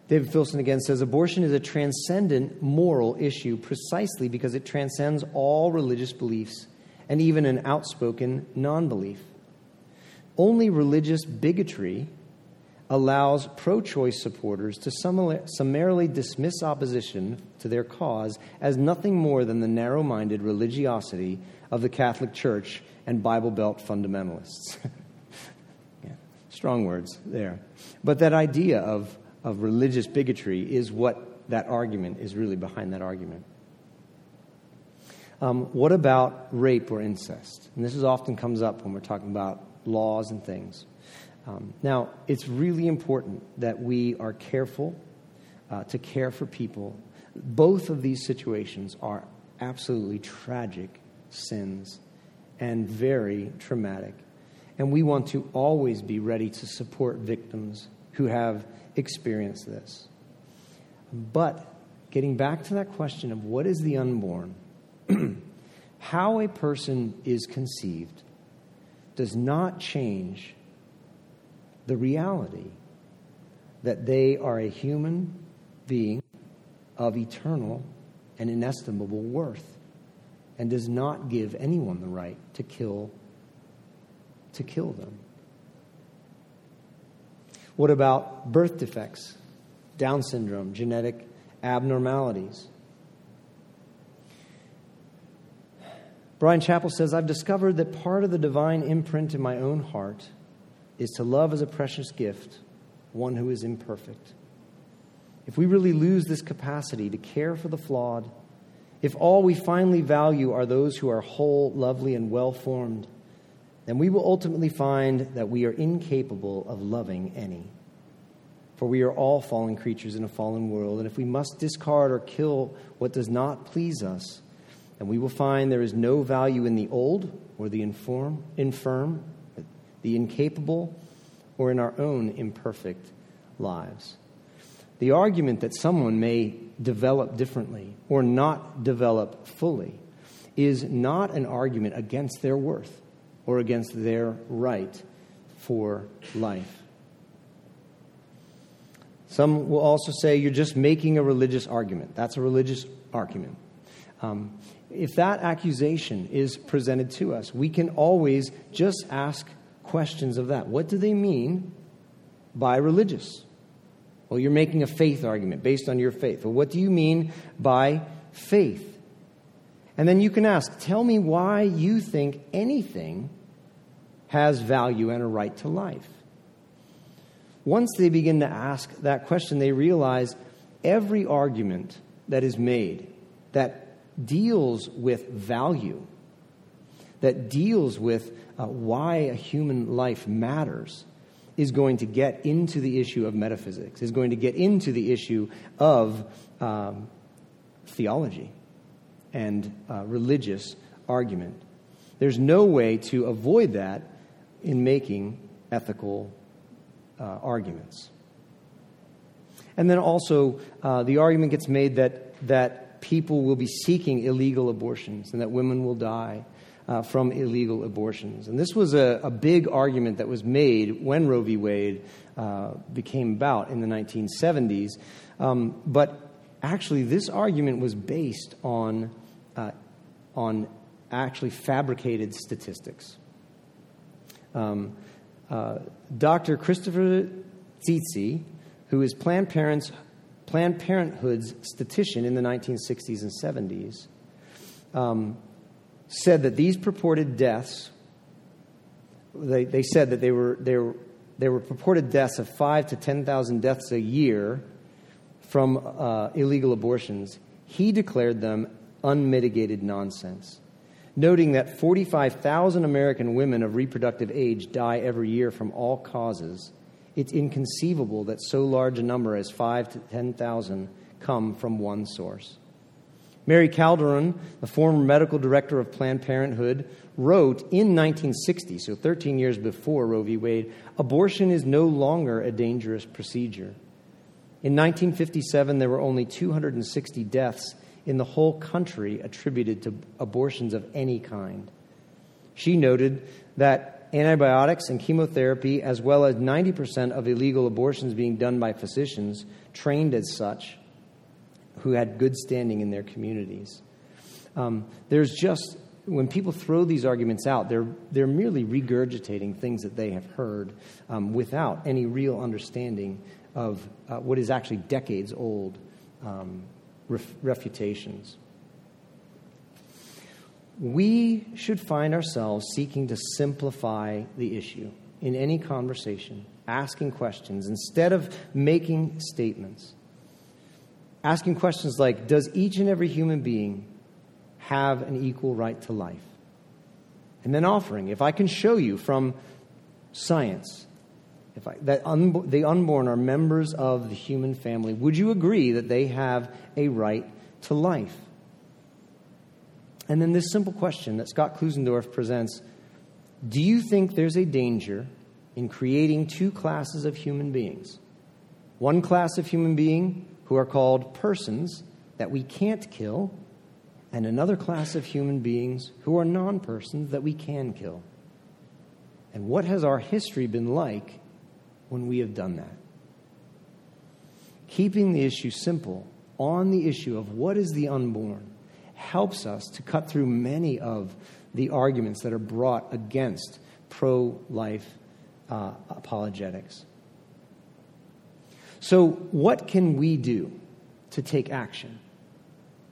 David Filson again says abortion is a transcendent moral issue precisely because it transcends all religious beliefs and even an outspoken non belief. Only religious bigotry allows pro choice supporters to summarily dismiss opposition to their cause as nothing more than the narrow minded religiosity of the Catholic Church and Bible Belt fundamentalists. [laughs] yeah, strong words there. But that idea of of religious bigotry is what that argument is really behind that argument. Um, what about rape or incest? And this is often comes up when we're talking about laws and things. Um, now, it's really important that we are careful uh, to care for people. Both of these situations are absolutely tragic sins and very traumatic. And we want to always be ready to support victims who have experienced this. But getting back to that question of what is the unborn, [clears throat] how a person is conceived does not change the reality that they are a human being of eternal and inestimable worth and does not give anyone the right to kill to kill them. What about birth defects, Down syndrome, genetic abnormalities? Bryan Chapell says, I've discovered that part of the divine imprint in my own heart is to love as a precious gift one who is imperfect. If we really lose this capacity to care for the flawed, if all we finally value are those who are whole, lovely, and well formed, then we will ultimately find that we are incapable of loving any. For we are all fallen creatures in a fallen world, and if we must discard or kill what does not please us, then we will find there is no value in the old or the inform, infirm, the incapable, or in our own imperfect lives. The argument that someone may develop differently or not develop fully is not an argument against their worth or against their right for life. Some will also say you're just making a religious argument. That's a religious argument. Um, if that accusation is presented to us, we can always just ask questions of that. What do they mean by religious? Well, you're making a faith argument based on your faith. Well, what do you mean by faith? And then you can ask, tell me why you think anything has value and a right to life. Once they begin to ask that question, they realize every argument that is made that deals with value, that deals with uh, why a human life matters, is going to get into the issue of metaphysics, is going to get into the issue of um, theology and uh, religious argument. There's no way to avoid that in making ethical uh, arguments. And then also, uh, the argument gets made that, that people will be seeking illegal abortions and that women will die uh, from illegal abortions. And this was a, a, big argument that was made when Roe v. Wade uh, became about in the 1970s. Um, but actually, this argument was based on, uh, on actually fabricated statistics. Um, uh, Dr. Christopher Tietze, who is Planned, Parents, Planned Parenthood's statistician in the 1960s and 70s, um, said that these purported deaths, they, they said that they were, they, were, they were purported deaths of five to 10,000 deaths a year from uh, illegal abortions. He declared them unmitigated nonsense, noting that 45,000 American women of reproductive age die every year from all causes. It's inconceivable that so large a number as 5 to 10,000 come from one source. Mary Calderone, the former medical director of Planned Parenthood, wrote in 1960, so 13 years before Roe v. Wade, abortion is no longer a dangerous procedure. In 1957, there were only 260 deaths in the whole country attributed to abortions of any kind. She noted that antibiotics and chemotherapy, as well as 90% of illegal abortions being done by physicians trained as such, who had good standing in their communities. Um, there's just, when people throw these arguments out, they're, they're merely regurgitating things that they have heard um, without any real understanding of uh, what is actually decades old um, ref- refutations. We should find ourselves seeking to simplify the issue in any conversation, asking questions instead of making statements asking questions like Does each and every human being have an equal right to life? And then offering, if I can show you from science if I, that un, the unborn are members of the human family, would you agree that they have a right to life? And then this simple question that Scott Klusendorf presents Do you think there's a danger in creating two classes of human beings? One class of human being who are called persons that we can't kill, and another class of human beings who are non persons that we can kill. And what has our history been like when we have done that? Keeping the issue simple on the issue of what is the unborn helps us to cut through many of the arguments that are brought against pro life uh, apologetics. So, what can we do to take action?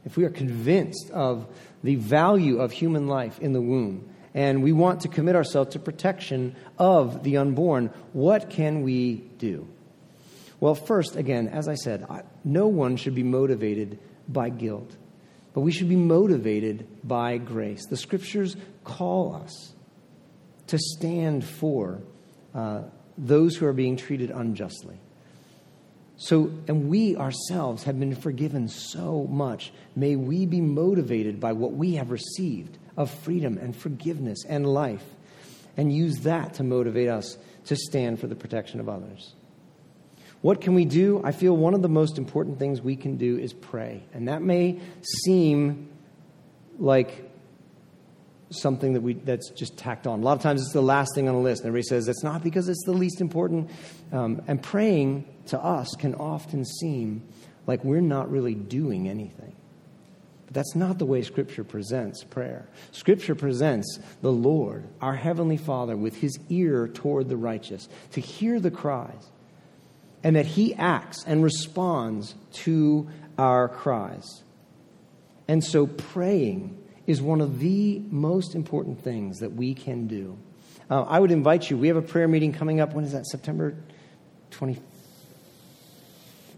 If we are convinced of the value of human life in the womb and we want to commit ourselves to protection of the unborn, what can we do? Well, first, again, as I said, no one should be motivated by guilt, but we should be motivated by grace. The scriptures call us to stand for uh, those who are being treated unjustly. So, and we ourselves have been forgiven so much. May we be motivated by what we have received of freedom and forgiveness and life, and use that to motivate us to stand for the protection of others. What can we do? I feel one of the most important things we can do is pray. And that may seem like something that we that's just tacked on. A lot of times it's the last thing on the list. And everybody says it's not because it's the least important. Um, and praying to us can often seem like we're not really doing anything. But that's not the way Scripture presents prayer. Scripture presents the Lord, our Heavenly Father, with his ear toward the righteous, to hear the cries, and that he acts and responds to our cries. And so praying is one of the most important things that we can do. Uh, I would invite you. We have a prayer meeting coming up. When is that? September 20.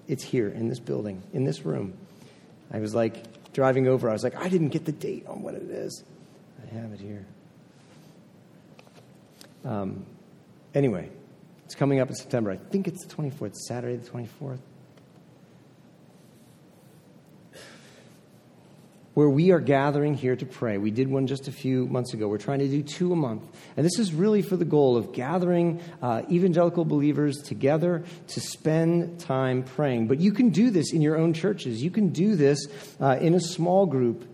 It's here in this building, in this room. I was like driving over. I was like, I didn't get the date on what it is. I have it here. Um, anyway, it's coming up in September. I think it's the 24th, Saturday the 24th. Where we are gathering here to pray. We did one just a few months ago. We're trying to do two a month. And this is really for the goal of gathering uh, evangelical believers together to spend time praying. But you can do this in your own churches, you can do this uh, in a small group.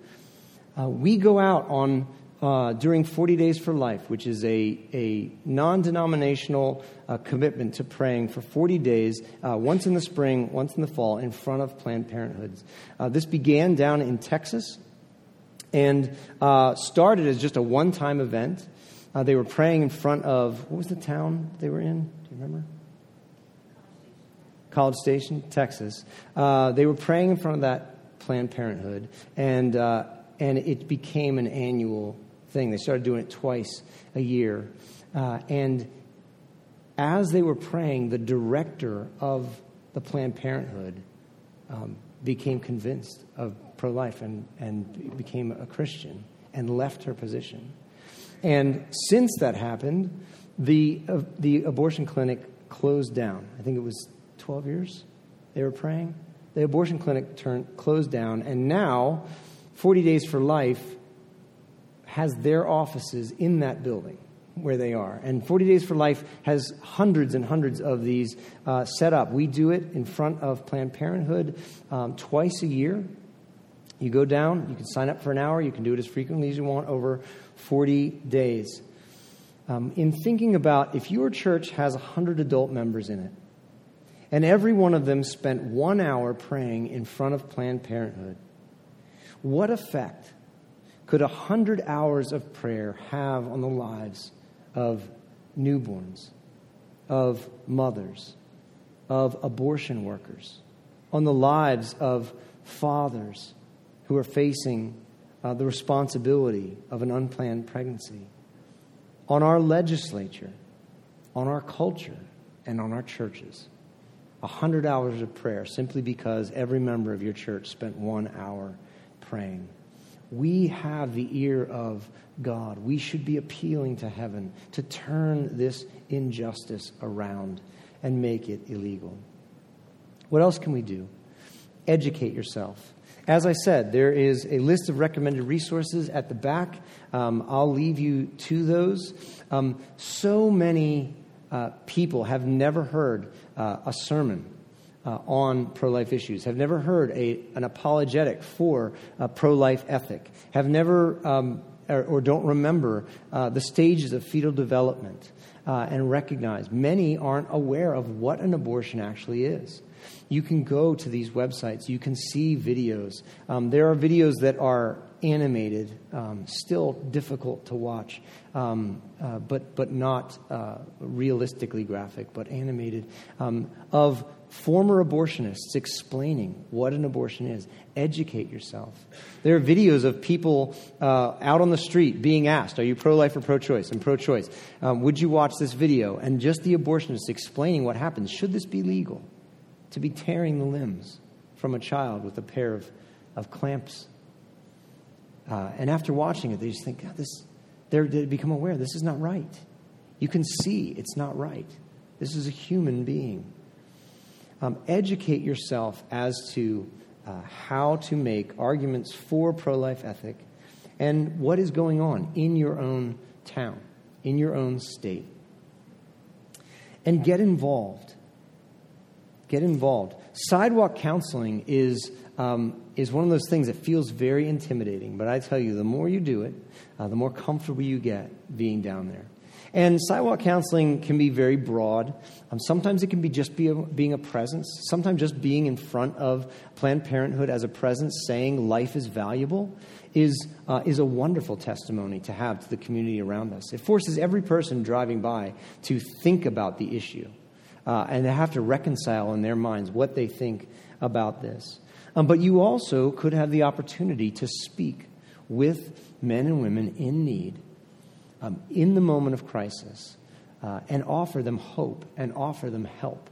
Uh, we go out on uh, during 40 Days for Life, which is a, a non denominational uh, commitment to praying for 40 days, uh, once in the spring, once in the fall, in front of Planned Parenthood. Uh, this began down in Texas and uh, started as just a one time event. Uh, they were praying in front of, what was the town they were in? Do you remember? College Station, Texas. they were praying in front of that Planned Parenthood, and, and it became an annual thing. They started doing it twice a year. Uh, and as they were praying, the director of the Planned Parenthood um, became convinced of pro life and, and became a Christian and left her position. And since that happened, the, uh, the abortion clinic closed down. I think it was 12 years they were praying. The abortion clinic turned, closed down, and now 40 Days for Life has their offices in that building where they are. And 40 Days for Life has hundreds and hundreds of these uh, set up. We do it in front of Planned Parenthood um, twice a year. You go down, you can sign up for an hour, you can do it as frequently as you want over 40 days. Um, in thinking about if your church has 100 adult members in it, and every one of them spent one hour praying in front of Planned Parenthood, what effect could a hundred hours of prayer have on the lives of newborns, of mothers, of abortion workers, on the lives of fathers who are facing uh, the responsibility of an unplanned pregnancy, on our legislature, on our culture, and on our churches. A hundred hours of prayer simply because every member of your church spent one hour praying. We have the ear of God. We should be appealing to heaven to turn this injustice around and make it illegal. What else can we do? Educate yourself. As I said, there is a list of recommended resources at the back. Um, I'll leave you to those. Um, so many uh, people have never heard uh, a sermon uh, on pro life issues, have never heard a, an apologetic for a pro life ethic, have never um, or, or, don't remember uh, the stages of fetal development uh, and recognize. Many aren't aware of what an abortion actually is. You can go to these websites, you can see videos. Um, there are videos that are animated, um, still difficult to watch, um, uh, but, but not uh, realistically graphic, but animated, um, of former abortionists explaining what an abortion is. Educate yourself. There are videos of people uh, out on the street being asked, Are you pro life or pro choice? And pro choice. Um, would you watch this video? And just the abortionists explaining what happens. Should this be legal? To be tearing the limbs from a child with a pair of, of clamps. Uh, and after watching it, they just think, God, this, they become aware this is not right. You can see it's not right. This is a human being. Um, educate yourself as to uh, how to make arguments for pro life ethic and what is going on in your own town, in your own state. And get involved. Get involved. Sidewalk counseling is, um, is one of those things that feels very intimidating, but I tell you, the more you do it, uh, the more comfortable you get being down there. And sidewalk counseling can be very broad. Um, sometimes it can be just be a, being a presence. Sometimes just being in front of Planned Parenthood as a presence, saying life is valuable, is, uh, is a wonderful testimony to have to the community around us. It forces every person driving by to think about the issue uh, and they have to reconcile in their minds what they think about this. Um, but you also could have the opportunity to speak with men and women in need um, in the moment of crisis uh, and offer them hope and offer them help.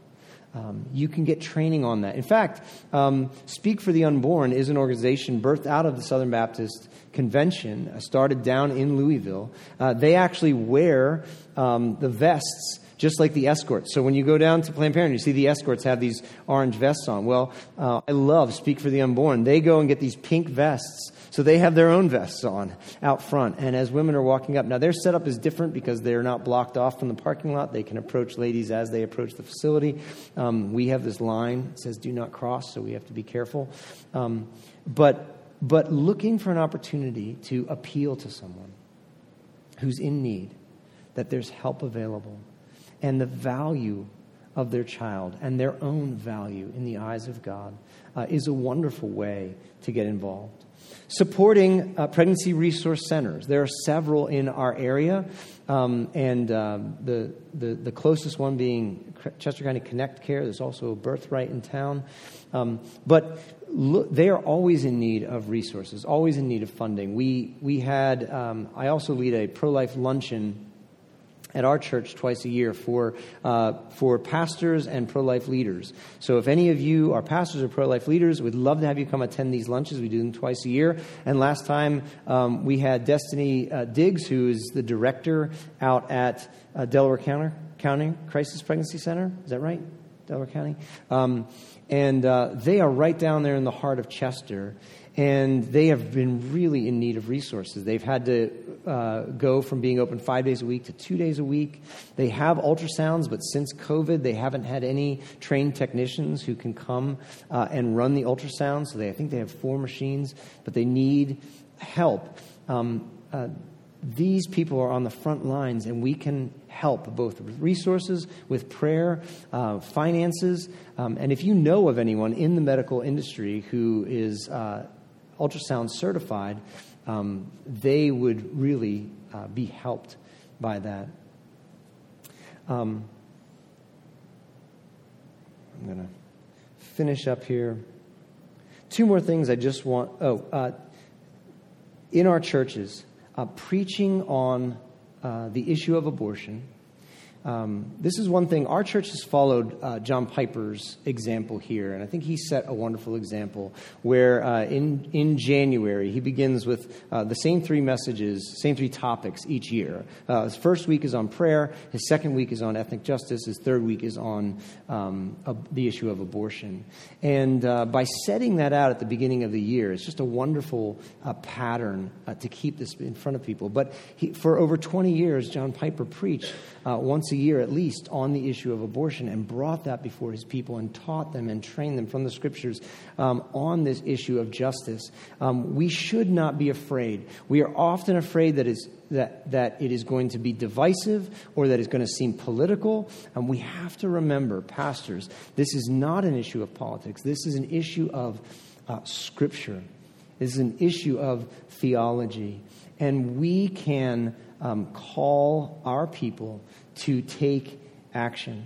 Um, you can get training on that. In fact, um, Speak for the Unborn is an organization birthed out of the Southern Baptist Convention, uh, started down in Louisville. Uh, they actually wear um, the vests just like the escorts. So when you go down to Planned Parenthood, you see the escorts have these orange vests on. Well, uh, I love Speak for the Unborn. They go and get these pink vests. So they have their own vests on out front. And as women are walking up, now their setup is different because they're not blocked off from the parking lot. They can approach ladies as they approach the facility. Um, we have this line that says, do not cross, so we have to be careful. Um, but, but looking for an opportunity to appeal to someone who's in need, that there's help available and the value of their child and their own value in the eyes of God uh, is a wonderful way to get involved. Supporting uh, pregnancy resource centers. There are several in our area, um, and uh, the, the, the, closest one being Chester County Connect Care. There's also a birthright in town. Um, but look, they are always in need of resources, always in need of funding. We, we had, um, I also lead a pro life luncheon at our church twice a year for, uh, for pastors and pro life leaders. So, if any of you are pastors or pro life leaders, we'd love to have you come attend these lunches. We do them twice a year. And last time um, we had Destiny uh, Diggs, who is the director out at uh, Delaware County, County Crisis Pregnancy Center. Is that right? Delaware County? Um, and uh, they are right down there in the heart of Chester and they have been really in need of resources. They've had to uh, go from being open five days a week to two days a week. They have ultrasounds, but since COVID, they haven't had any trained technicians who can come uh, and run the ultrasounds. So they, I think they have four machines, but they need help. Um, uh, these people are on the front lines, and we can help both with resources, with prayer, uh, finances. Um, and if you know of anyone in the medical industry who is uh, ultrasound certified, um, they would really uh, be helped by that. Um, I'm going to finish up here. Two more things I just want. Oh, uh, in our churches, uh, preaching on uh, the issue of abortion um, this is one thing. Our church has followed uh, John Piper's example here, and I think he set a wonderful example where uh, in, in January he begins with uh, the same three messages, same three topics each year. Uh, his first week is on prayer, his second week is on ethnic justice, his third week is on um, the issue of abortion. And uh, by setting that out at the beginning of the year, it's just a wonderful uh, pattern to keep this in front of people. But he, for over 20 years, John Piper preached once a year at least on the issue of abortion and brought that before his people and taught them and trained them from the scriptures um, on this issue of justice. Um, we should not be afraid. We are often afraid that, is, that, that it is going to be divisive or that it's going to seem political. And we have to remember, pastors, this is not an issue of politics, this is an issue of uh, scripture. This is an issue of theology. And we can um, call our people to take action.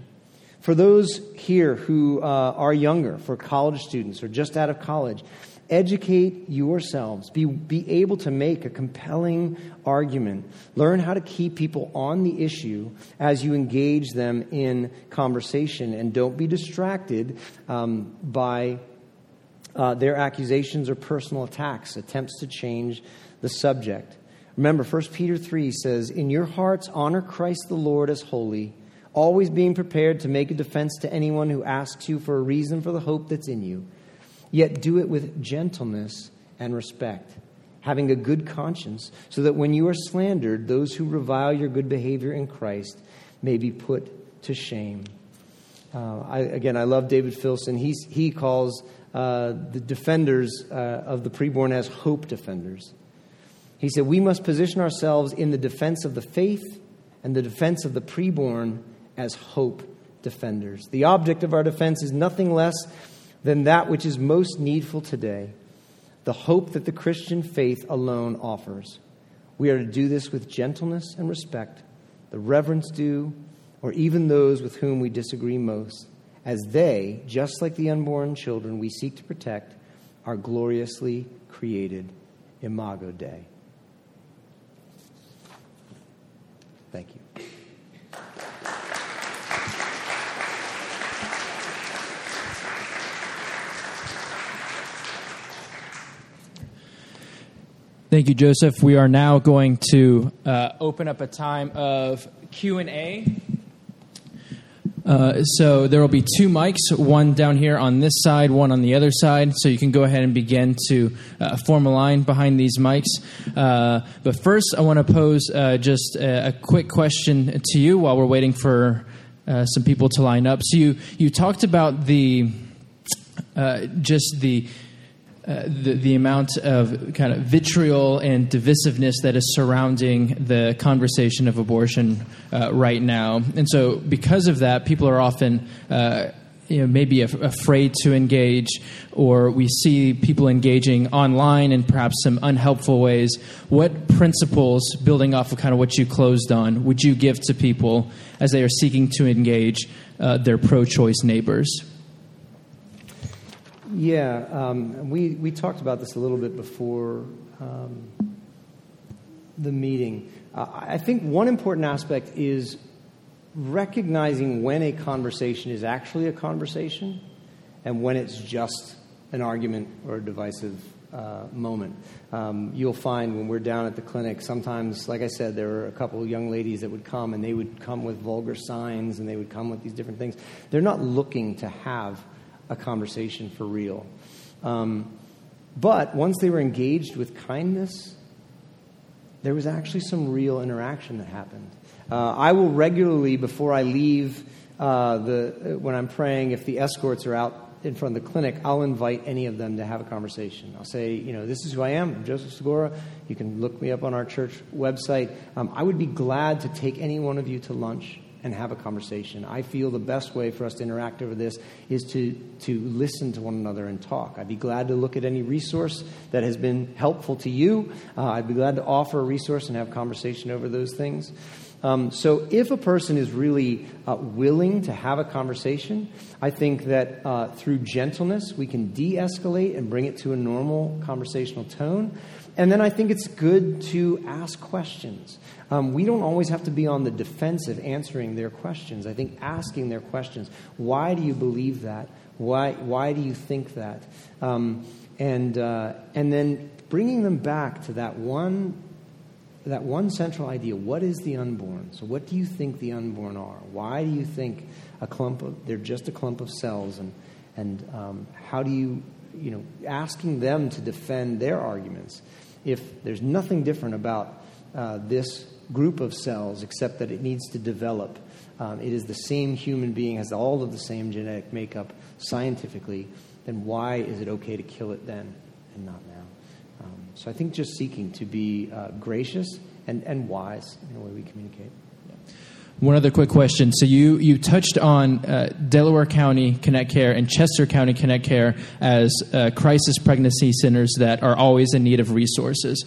For those here who uh, are younger, for college students or just out of college, educate yourselves. Be, be able to make a compelling argument. Learn how to keep people on the issue as you engage them in conversation. And don't be distracted um, by uh, their accusations or personal attacks, attempts to change the subject. Remember, 1 Peter 3 says, In your hearts, honor Christ the Lord as holy, always being prepared to make a defense to anyone who asks you for a reason for the hope that's in you. Yet do it with gentleness and respect, having a good conscience, so that when you are slandered, those who revile your good behavior in Christ may be put to shame. Uh, I, again, I love David Filson. He's, he calls uh, the defenders uh, of the preborn as hope defenders. He said, We must position ourselves in the defense of the faith and the defense of the preborn as hope defenders. The object of our defense is nothing less than that which is most needful today the hope that the Christian faith alone offers. We are to do this with gentleness and respect, the reverence due, or even those with whom we disagree most, as they, just like the unborn children we seek to protect, are gloriously created Imago Dei. Thank you. Thank you, Joseph. We are now going to uh, open up a time of Q and A. Uh, so there will be two mics, one down here on this side, one on the other side. So you can go ahead and begin to uh, form a line behind these mics. Uh, but first, I want to pose uh, just a, a, quick question to you while we're waiting for uh, some people to line up. So you you talked about the just the uh, the, the amount of kind of vitriol and divisiveness that is surrounding the conversation of abortion uh, right now. And so, because of that, people are often. Uh, you know, maybe af- afraid to engage, or we see people engaging online in perhaps some unhelpful ways. What principles, building off of kind of what you closed on, would you give to people as they are seeking to engage uh, their pro choice neighbors? Yeah, um, we, we talked about this a little bit before um, the meeting. Uh, I think one important aspect is recognizing when a conversation is actually a conversation and when it's just an argument or a divisive uh, moment. Um, you'll find when we're down at the clinic, sometimes, like I said, there were a couple of young ladies that would come and they would come with vulgar signs and they would come with these different things. They're not looking to have a conversation for real. Um, but once they were engaged with kindness, there was actually some real interaction that happened. Uh, I will regularly, before I leave uh, the, when I'm praying, if the escorts are out in front of the clinic, I'll invite any of them to have a conversation. I'll say, you know, this is who I am. I'm Joseph Stigora. You can look me up on our church website. Um, I would be glad to take any one of you to lunch and have a conversation. I feel the best way for us to interact over this is to, to listen to one another and talk. I'd be glad to look at any resource that has been helpful to you. Uh, I'd be glad to offer a resource and have conversation over those things. Um, so, if a person is really uh, willing to have a conversation, I think that uh, through gentleness we can de escalate and bring it to a normal conversational tone. And then I think it's good to ask questions. Um, we don't always have to be on the defensive answering their questions. I think asking their questions why do you believe that? Why, why do you think that? Um, and, uh, and then bringing them back to that one, that one central idea what is the unborn? So, what do you think the unborn are? Why do you think a clump of, they're just a clump of cells? And, and um, how do you, you know, asking them to defend their arguments? If there's nothing different about uh, this group of cells except that it needs to develop, um, it is the same human being, has all of the same genetic makeup scientifically, then why is it okay to kill it then and not now? Um, so I think just seeking to be uh, gracious and, and wise in the way we communicate. One other quick question. So you, you touched on uh, Delaware County Connect Care and Chester County Connect Care as uh, crisis pregnancy centers that are always in need of resources.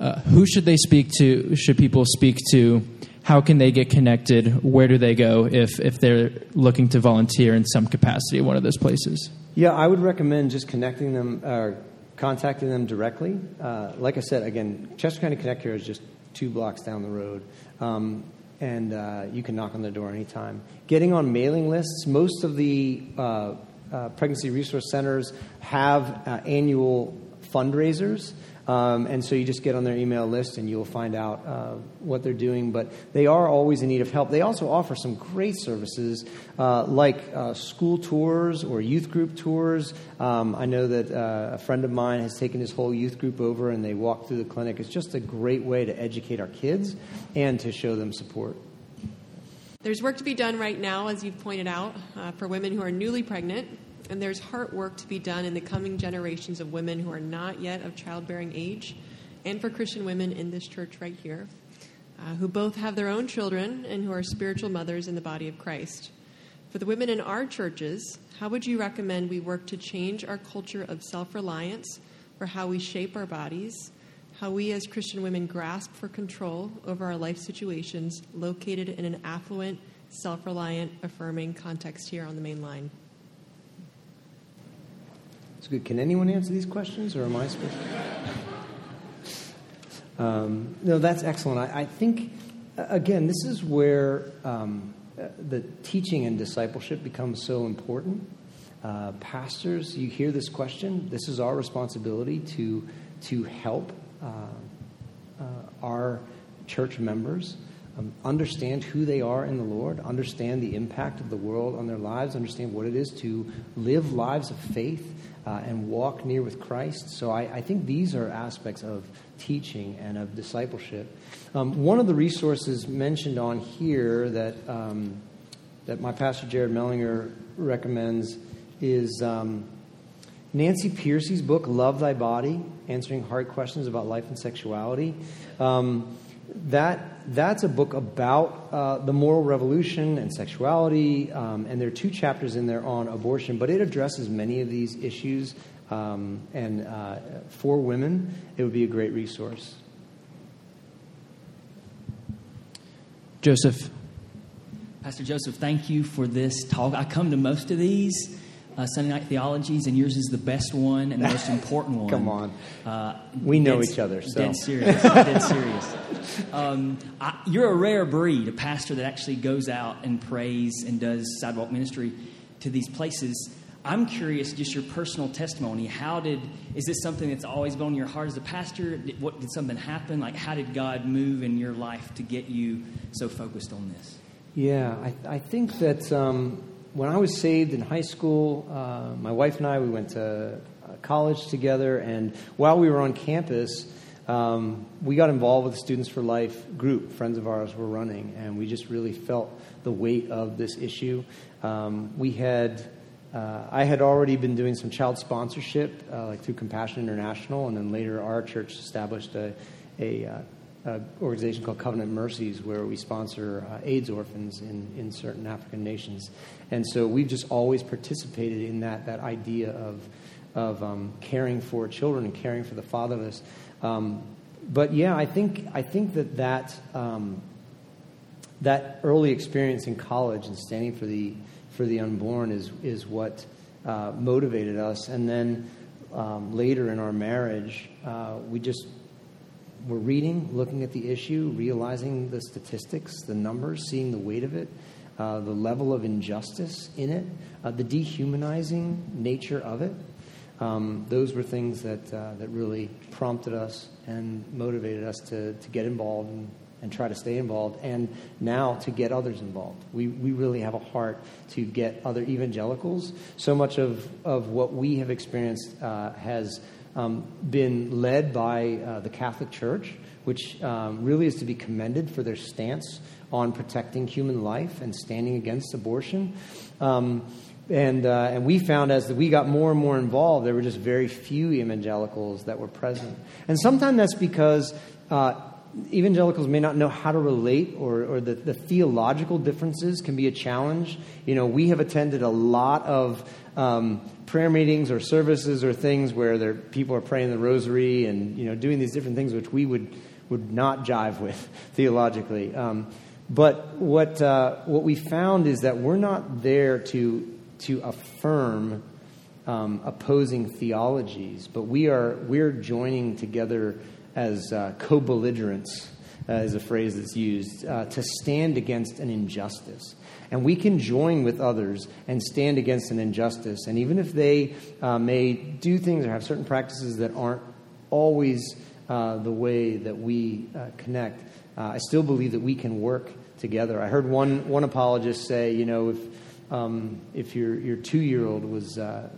Uh, who should they speak to? Should people speak to? How can they get connected? Where do they go if, if they're looking to volunteer in some capacity at one of those places? Yeah, I would recommend just connecting them or contacting them directly. Uh, like I said, again, Chester County Connect Care is just two blocks down the road. Um, and uh, you can knock on the door anytime. Getting on mailing lists, most of the uh, uh, pregnancy resource centers have uh, annual fundraisers. Um, and so you just get on their email list and you'll find out uh, what they're doing. But they are always in need of help. They also offer some great services uh, like uh, school tours or youth group tours. Um, I know that uh, a friend of mine has taken his whole youth group over and they walk through the clinic. It's just a great way to educate our kids and to show them support. There's work to be done right now, as you've pointed out, uh, for women who are newly pregnant and there's heart work to be done in the coming generations of women who are not yet of childbearing age, and for Christian women in this church right here, uh, who both have their own children and who are spiritual mothers in the body of Christ. For the women in our churches, how would you recommend we work to change our culture of self reliance for how we shape our bodies, how we as Christian women grasp for control over our life situations located in an affluent, self reliant, affirming context here on the main line? That's good. Can anyone answer these questions, or am I supposed to? Um, no, that's excellent. I, I, think, again, this is where um, the teaching and discipleship becomes so important. Uh, pastors, you hear this question. This is our responsibility to to help uh, uh, our church members um, understand who they are in the Lord, understand the impact of the world on their lives, understand what it is to live lives of faith uh, and walk near with Christ. So I, I, think these are aspects of teaching and of discipleship. Um, one of the resources mentioned on here that, um, that my pastor Jared Mellinger recommends is um, Nancy Pearcey's book, Love Thy Body Answering Hard Questions About Life and Sexuality. Um, that that's a book about uh, the moral revolution and sexuality, um, and there are two chapters in there on abortion, but it addresses many of these issues. Um, and uh, for women, it would be a great resource. Joseph. Pastor Joseph, thank you for this talk. I come to most of these uh, Sunday Night Theologies, and yours is the best one and the most [laughs] important one. Come on. Uh, we know dead, each other, so. Dead serious. dead [laughs] serious. Um, I, you're a rare breed, a pastor that actually goes out and prays and does sidewalk ministry to these places. I'm curious, just your personal testimony. How did, is this something that's always been on your heart as a pastor? Did, what, did something happen? Like, how did God move in your life to get you so focused on this? Yeah, I, I think that um, when I was saved in high school, uh, my wife and I, we went to uh, college together, and while we were on campus, um, we got involved with the Students for Life group. Friends of ours were running, and we just really felt the weight of this issue. Um, we had, uh, I had already been doing some child sponsorship, uh, like through Compassion International, and then later our church established a, a uh, organization called Covenant Mercies, where we sponsor uh, AIDS orphans in, in certain African nations. And so we've just always participated in that, that idea of, of um, caring for children and caring for the fatherless. Um, but yeah, I think, I think that that, um, that early experience in college and standing for the, for the unborn is, is what uh, motivated us. And then um, later in our marriage, uh, we just we're reading, looking at the issue, realizing the statistics, the numbers, seeing the weight of it, uh, the level of injustice in it, uh, the dehumanizing nature of it. Um, those were things that, uh, that really prompted us and motivated us to, to get involved and, and try to stay involved, and now to get others involved. We, we really have a heart to get other evangelicals. So much of, of what we have experienced uh, has um, been led by uh, the Catholic Church, which um, really is to be commended for their stance on protecting human life and standing against abortion. Um, and, uh, and we found as we got more and more involved, there were just very few evangelicals that were present. And sometimes that's because uh, evangelicals may not know how to relate, or, or the, the theological differences can be a challenge. You know, we have attended a lot of um, prayer meetings or services or things where people are praying the rosary and, you know, doing these different things which we would, would not jive with [laughs] theologically. Um, but what, uh, what we found is that we're not there to to affirm um, opposing theologies, but we are we're joining together as uh, co-belligerents, uh, is a phrase that's used, uh, to stand against an injustice. And we can join with others and stand against an injustice. And even if they uh, may do things or have certain practices that aren't always uh, the way that we uh, connect, I still believe that we can work together. I heard one, one apologist say, you know, if um, if your, your two year old was uh,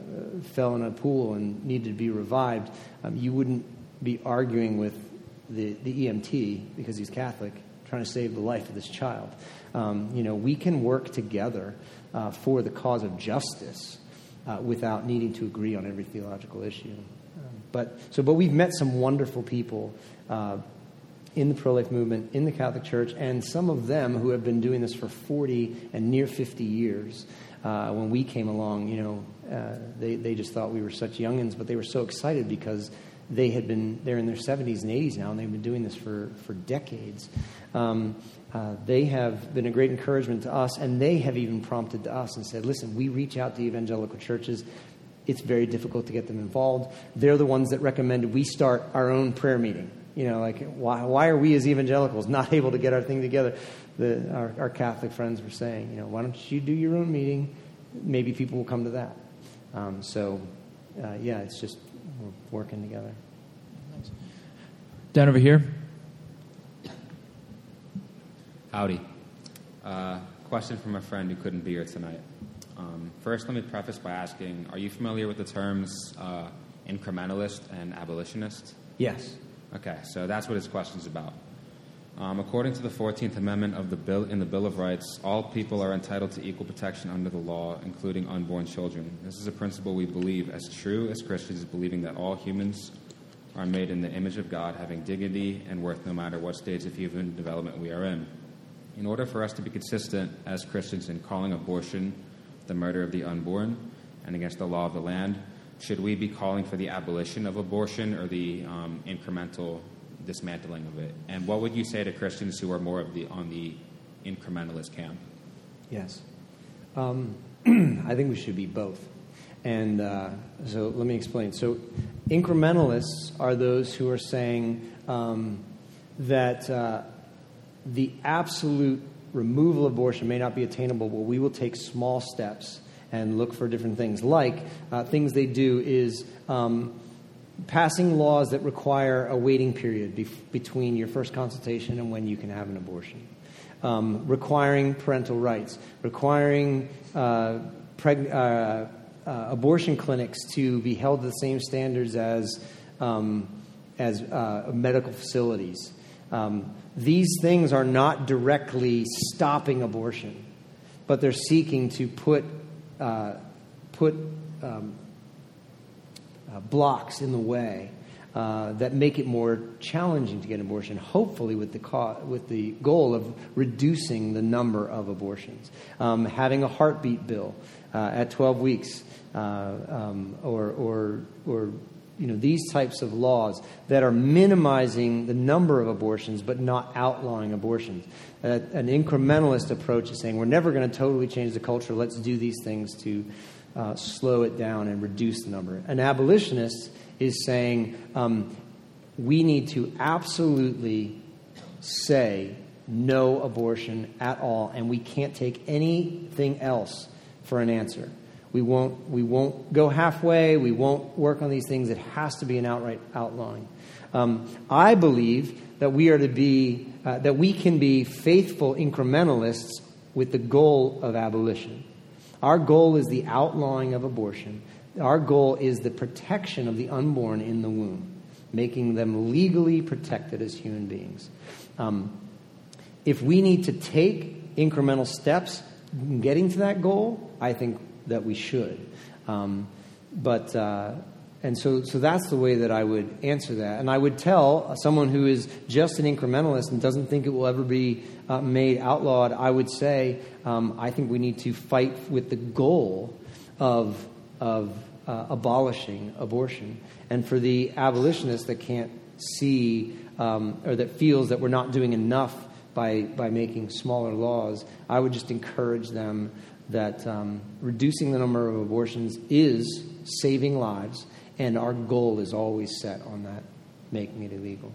fell in a pool and needed to be revived, um, you wouldn't be arguing with the, the EMT because he's Catholic, trying to save the life of this child. Um, you know, we can work together uh, for the cause of justice uh, without needing to agree on every theological issue. Um, but so, but we've met some wonderful people uh, in the pro life movement, in the Catholic Church, and some of them who have been doing this for 40 and near 50 years. Uh, when we came along, you know, uh, they, they just thought we were such youngins, but they were so excited because they had been, they're in their 70s and 80s now, and they've been doing this for, for decades. Um, uh, they have been a great encouragement to us, and they have even prompted to us and said, listen, we reach out to evangelical churches. It's very difficult to get them involved. They're the ones that recommended we start our own prayer meeting you know, like why, why are we as evangelicals [laughs] not able to get our thing together? The, our, our Catholic friends were saying, you know, why don't you do your own meeting? Maybe people will come to that. Um, so, uh, yeah, it's just we're working together. Down over here. Howdy. Uh, question from a friend who couldn't be here tonight. Um, first, let me preface by asking Are you familiar with the terms uh, incrementalist and abolitionist? Yes. Okay, so that's what his question is about. Um, according to the 14th Amendment of the bill in the Bill of Rights, all people are entitled to equal protection under the law, including unborn children. This is a principle we believe as true as Christians, believing that all humans are made in the image of God, having dignity and worth no matter what stage of human development we are in. In order for us to be consistent as Christians in calling abortion the murder of the unborn and against the law of the land, should we be calling for the abolition of abortion or the um, incremental dismantling of it? And what would you say to Christians who are more of the on the incrementalist camp? Yes, um, [clears throat] I think we should be both. And uh, so let me explain. So, incrementalists are those who are saying um, that uh, the absolute removal of abortion may not be attainable, but we will take small steps and look for different things. Like uh, things they do is um, passing laws that require a waiting period between your first consultation and when you can have an abortion, um, requiring parental rights, requiring uh, preg- uh, uh abortion clinics to be held to the same standards as um, as uh, medical facilities. Um, these things are not directly stopping abortion, but they're seeking to put uh, put um, uh, blocks in the way uh, that make it more challenging to get an abortion, hopefully with the, co- with the goal of reducing the number of abortions. Um, having a heartbeat bill uh, at 12 weeks, uh, um, or, or, or you know, these types of laws that are minimizing the number of abortions but not outlawing abortions. Uh, an incrementalist approach is saying we're never going to totally change the culture, let's do these things to uh, slow it down and reduce the number. An abolitionist is saying um, we need to absolutely say no abortion at all, and we can't take anything else for an answer. We won't, we won't go halfway. We won't work on these things. It has to be an outright outlawing. Um, I believe that we are to be, uh, that we can be faithful incrementalists with the goal of abolition. Our goal is the outlawing of abortion. Our goal is the protection of the unborn in the womb, making them legally protected as human beings. Um, if we need to take incremental steps in getting to that goal, I think that we should. Um, but uh, and so, so that's the way that I would answer that. And I would tell someone who is just an incrementalist and doesn't think it will ever be uh, made outlawed, I would say, um, I think we need to fight with the goal of, of uh, abolishing abortion. And for the abolitionist that can't see um, or that feels that we're not doing enough by, by making smaller laws, I would just encourage them that um, reducing the number of abortions is saving lives and our goal is always set on that, making it illegal.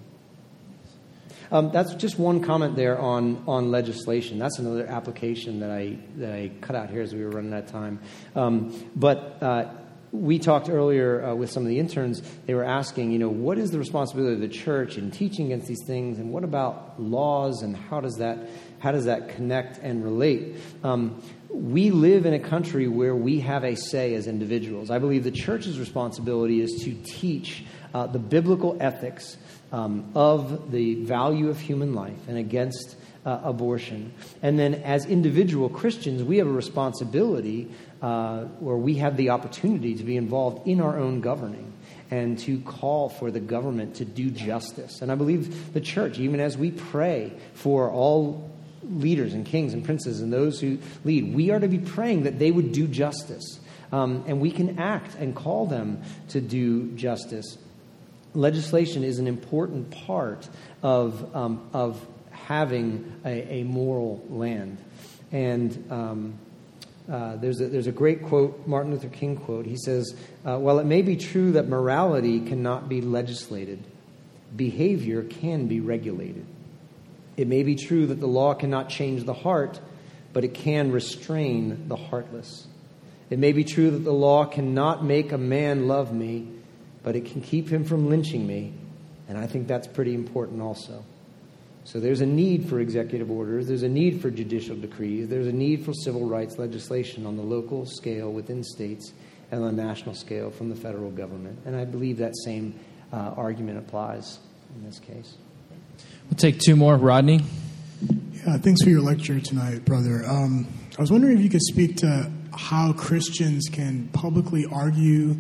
Um, that's just one comment there on, on legislation. That's another application that I, that I cut out here as we were running out of time. Um, but uh, we talked earlier uh, with some of the interns. They were asking, you know, what is the responsibility of the church in teaching against these things, and what about laws, and how does that how does that connect and relate? Um, we live in a country where we have a say as individuals. I believe the church's responsibility is to teach uh, the biblical ethics um, of the value of human life and against uh, abortion. And then, as individual Christians, we have a responsibility uh, where we have the opportunity to be involved in our own governing and to call for the government to do justice. And I believe the church, even as we pray for all leaders and kings and princes and those who lead, we are to be praying that they would do justice. Um, and we can act and call them to do justice. Legislation is an important part of, um, of having a, a, moral land. And um, uh, there's, a, there's a great quote, Martin Luther King quote. He says, uh, While it may be true that morality cannot be legislated, behavior can be regulated. It may be true that the law cannot change the heart, but it can restrain the heartless. It may be true that the law cannot make a man love me, but it can keep him from lynching me. And I think that's pretty important also. So there's a need for executive orders, there's a need for judicial decrees, there's a need for civil rights legislation on the local scale within states and on the national scale from the federal government. And I believe that same uh, argument applies in this case. We'll take two more. Rodney? Yeah, thanks for your lecture tonight, brother. Um, I was wondering if you could speak to how Christians can publicly argue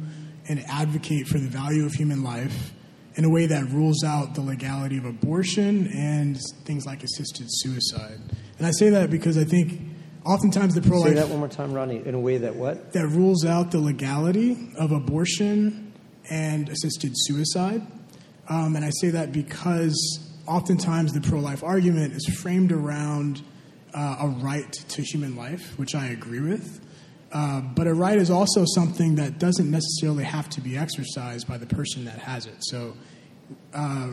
and advocate for the value of human life in a way that rules out the legality of abortion and things like assisted suicide. And I say that because I think oftentimes the pro life. Say that one more time, Rodney. In a way that what? That rules out the legality of abortion and assisted suicide. Um, and I say that because oftentimes the pro life argument is framed around uh, a right to human life, which I agree with. Uh, but a right is also something that doesn't necessarily have to be exercised by the person that has it. So, uh,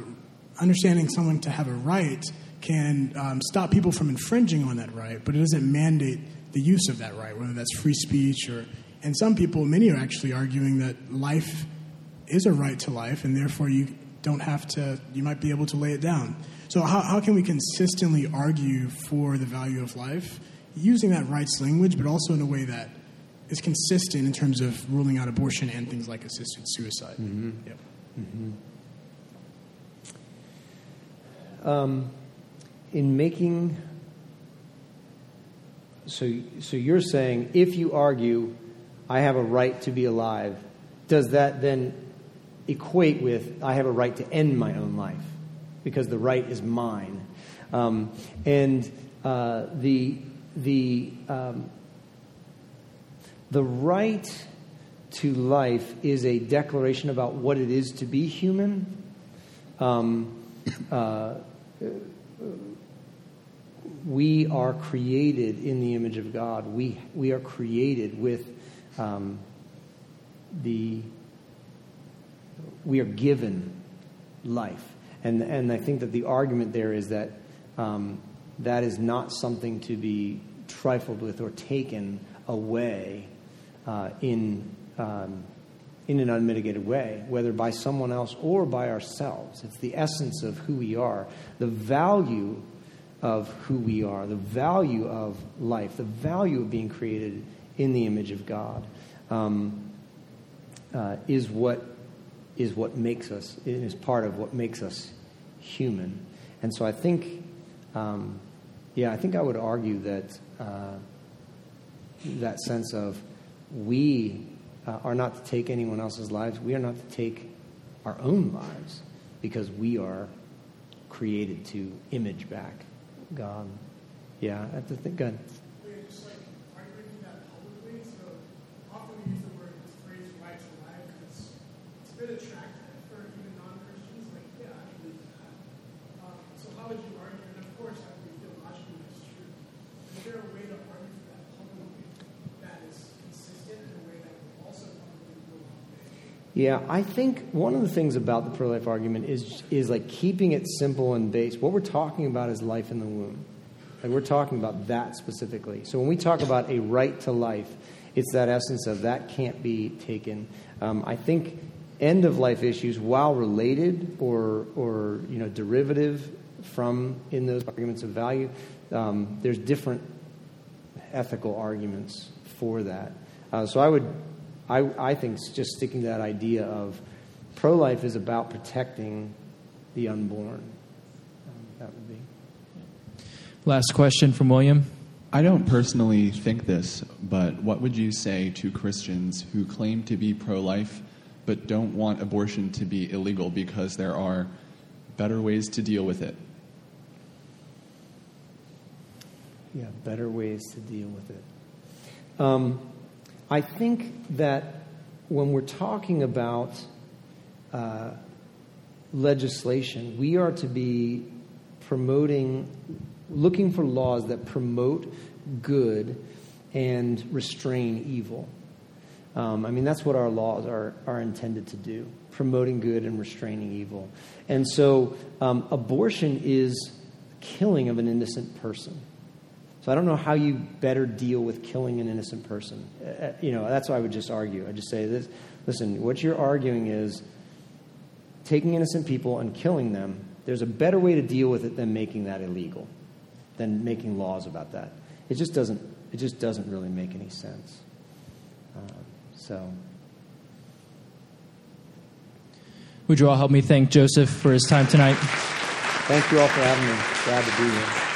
understanding someone to have a right can um, stop people from infringing on that right, but it doesn't mandate the use of that right, whether that's free speech or. And some people, many are actually arguing that life is a right to life, and therefore you don't have to, you might be able to lay it down. So, how, how can we consistently argue for the value of life using that rights language, but also in a way that is consistent in terms of ruling out abortion and things like assisted suicide? Mm-hmm. Yep. Mm-hmm. Um, in making so so you're saying if you argue I have a right to be alive, does that then equate with I have a right to end my own life because the right is mine. Um, and uh, the, the, um, the right to life is a declaration about what it is to be human. Um, uh, we are created in the image of God. We, we are created with um, the we are given life. And, and I think that the argument there is that um, that is not something to be trifled with or taken away uh, in, um, in an unmitigated way, whether by someone else or by ourselves. It's the essence of who we are, the value of who we are, the value of life, the value of being created in the image of God. Um, uh, is what is what makes us is part of what makes us human. And so I think, um, yeah, I think I would argue that uh, that sense of we uh, are not to take anyone else's lives. We are not to take our own lives because we are created to image back God. Yeah, I have to think. God. Yeah, I think one of the things about the pro life argument is, is like keeping it simple and base. What we're talking about is life in the womb. Like we're talking about that specifically. So when we talk about a right to life, it's that essence of that can't be taken. Um, I think end of life issues, while related or, or you know, derivative from in those arguments of value, um, there's different ethical arguments for that. Uh, so I would I, I think just sticking to that idea of pro life is about protecting the unborn. Um, that would be. Last question from William. I don't personally think this, but what would you say to Christians who claim to be pro life but don't want abortion to be illegal because there are better ways to deal with it? Yeah, better ways to deal with it. Um, I think that when we're talking about uh, legislation, we are to be promoting, looking for laws that promote good and restrain evil. Um, I mean, that's what our laws are, are intended to do promoting good and restraining evil. And so, um, abortion is killing of an innocent person. So I don't know how you better deal with killing an innocent person. Uh, uh, you know, that's what I would just argue. I just say this: listen, what you're arguing is taking innocent people and killing them. There's a better way to deal with it than making that illegal, than making laws about that. It just doesn't. It just doesn't really make any sense. Uh, so. Would you all help me thank Joseph for his time tonight? Thank you all for having me. Glad to be here.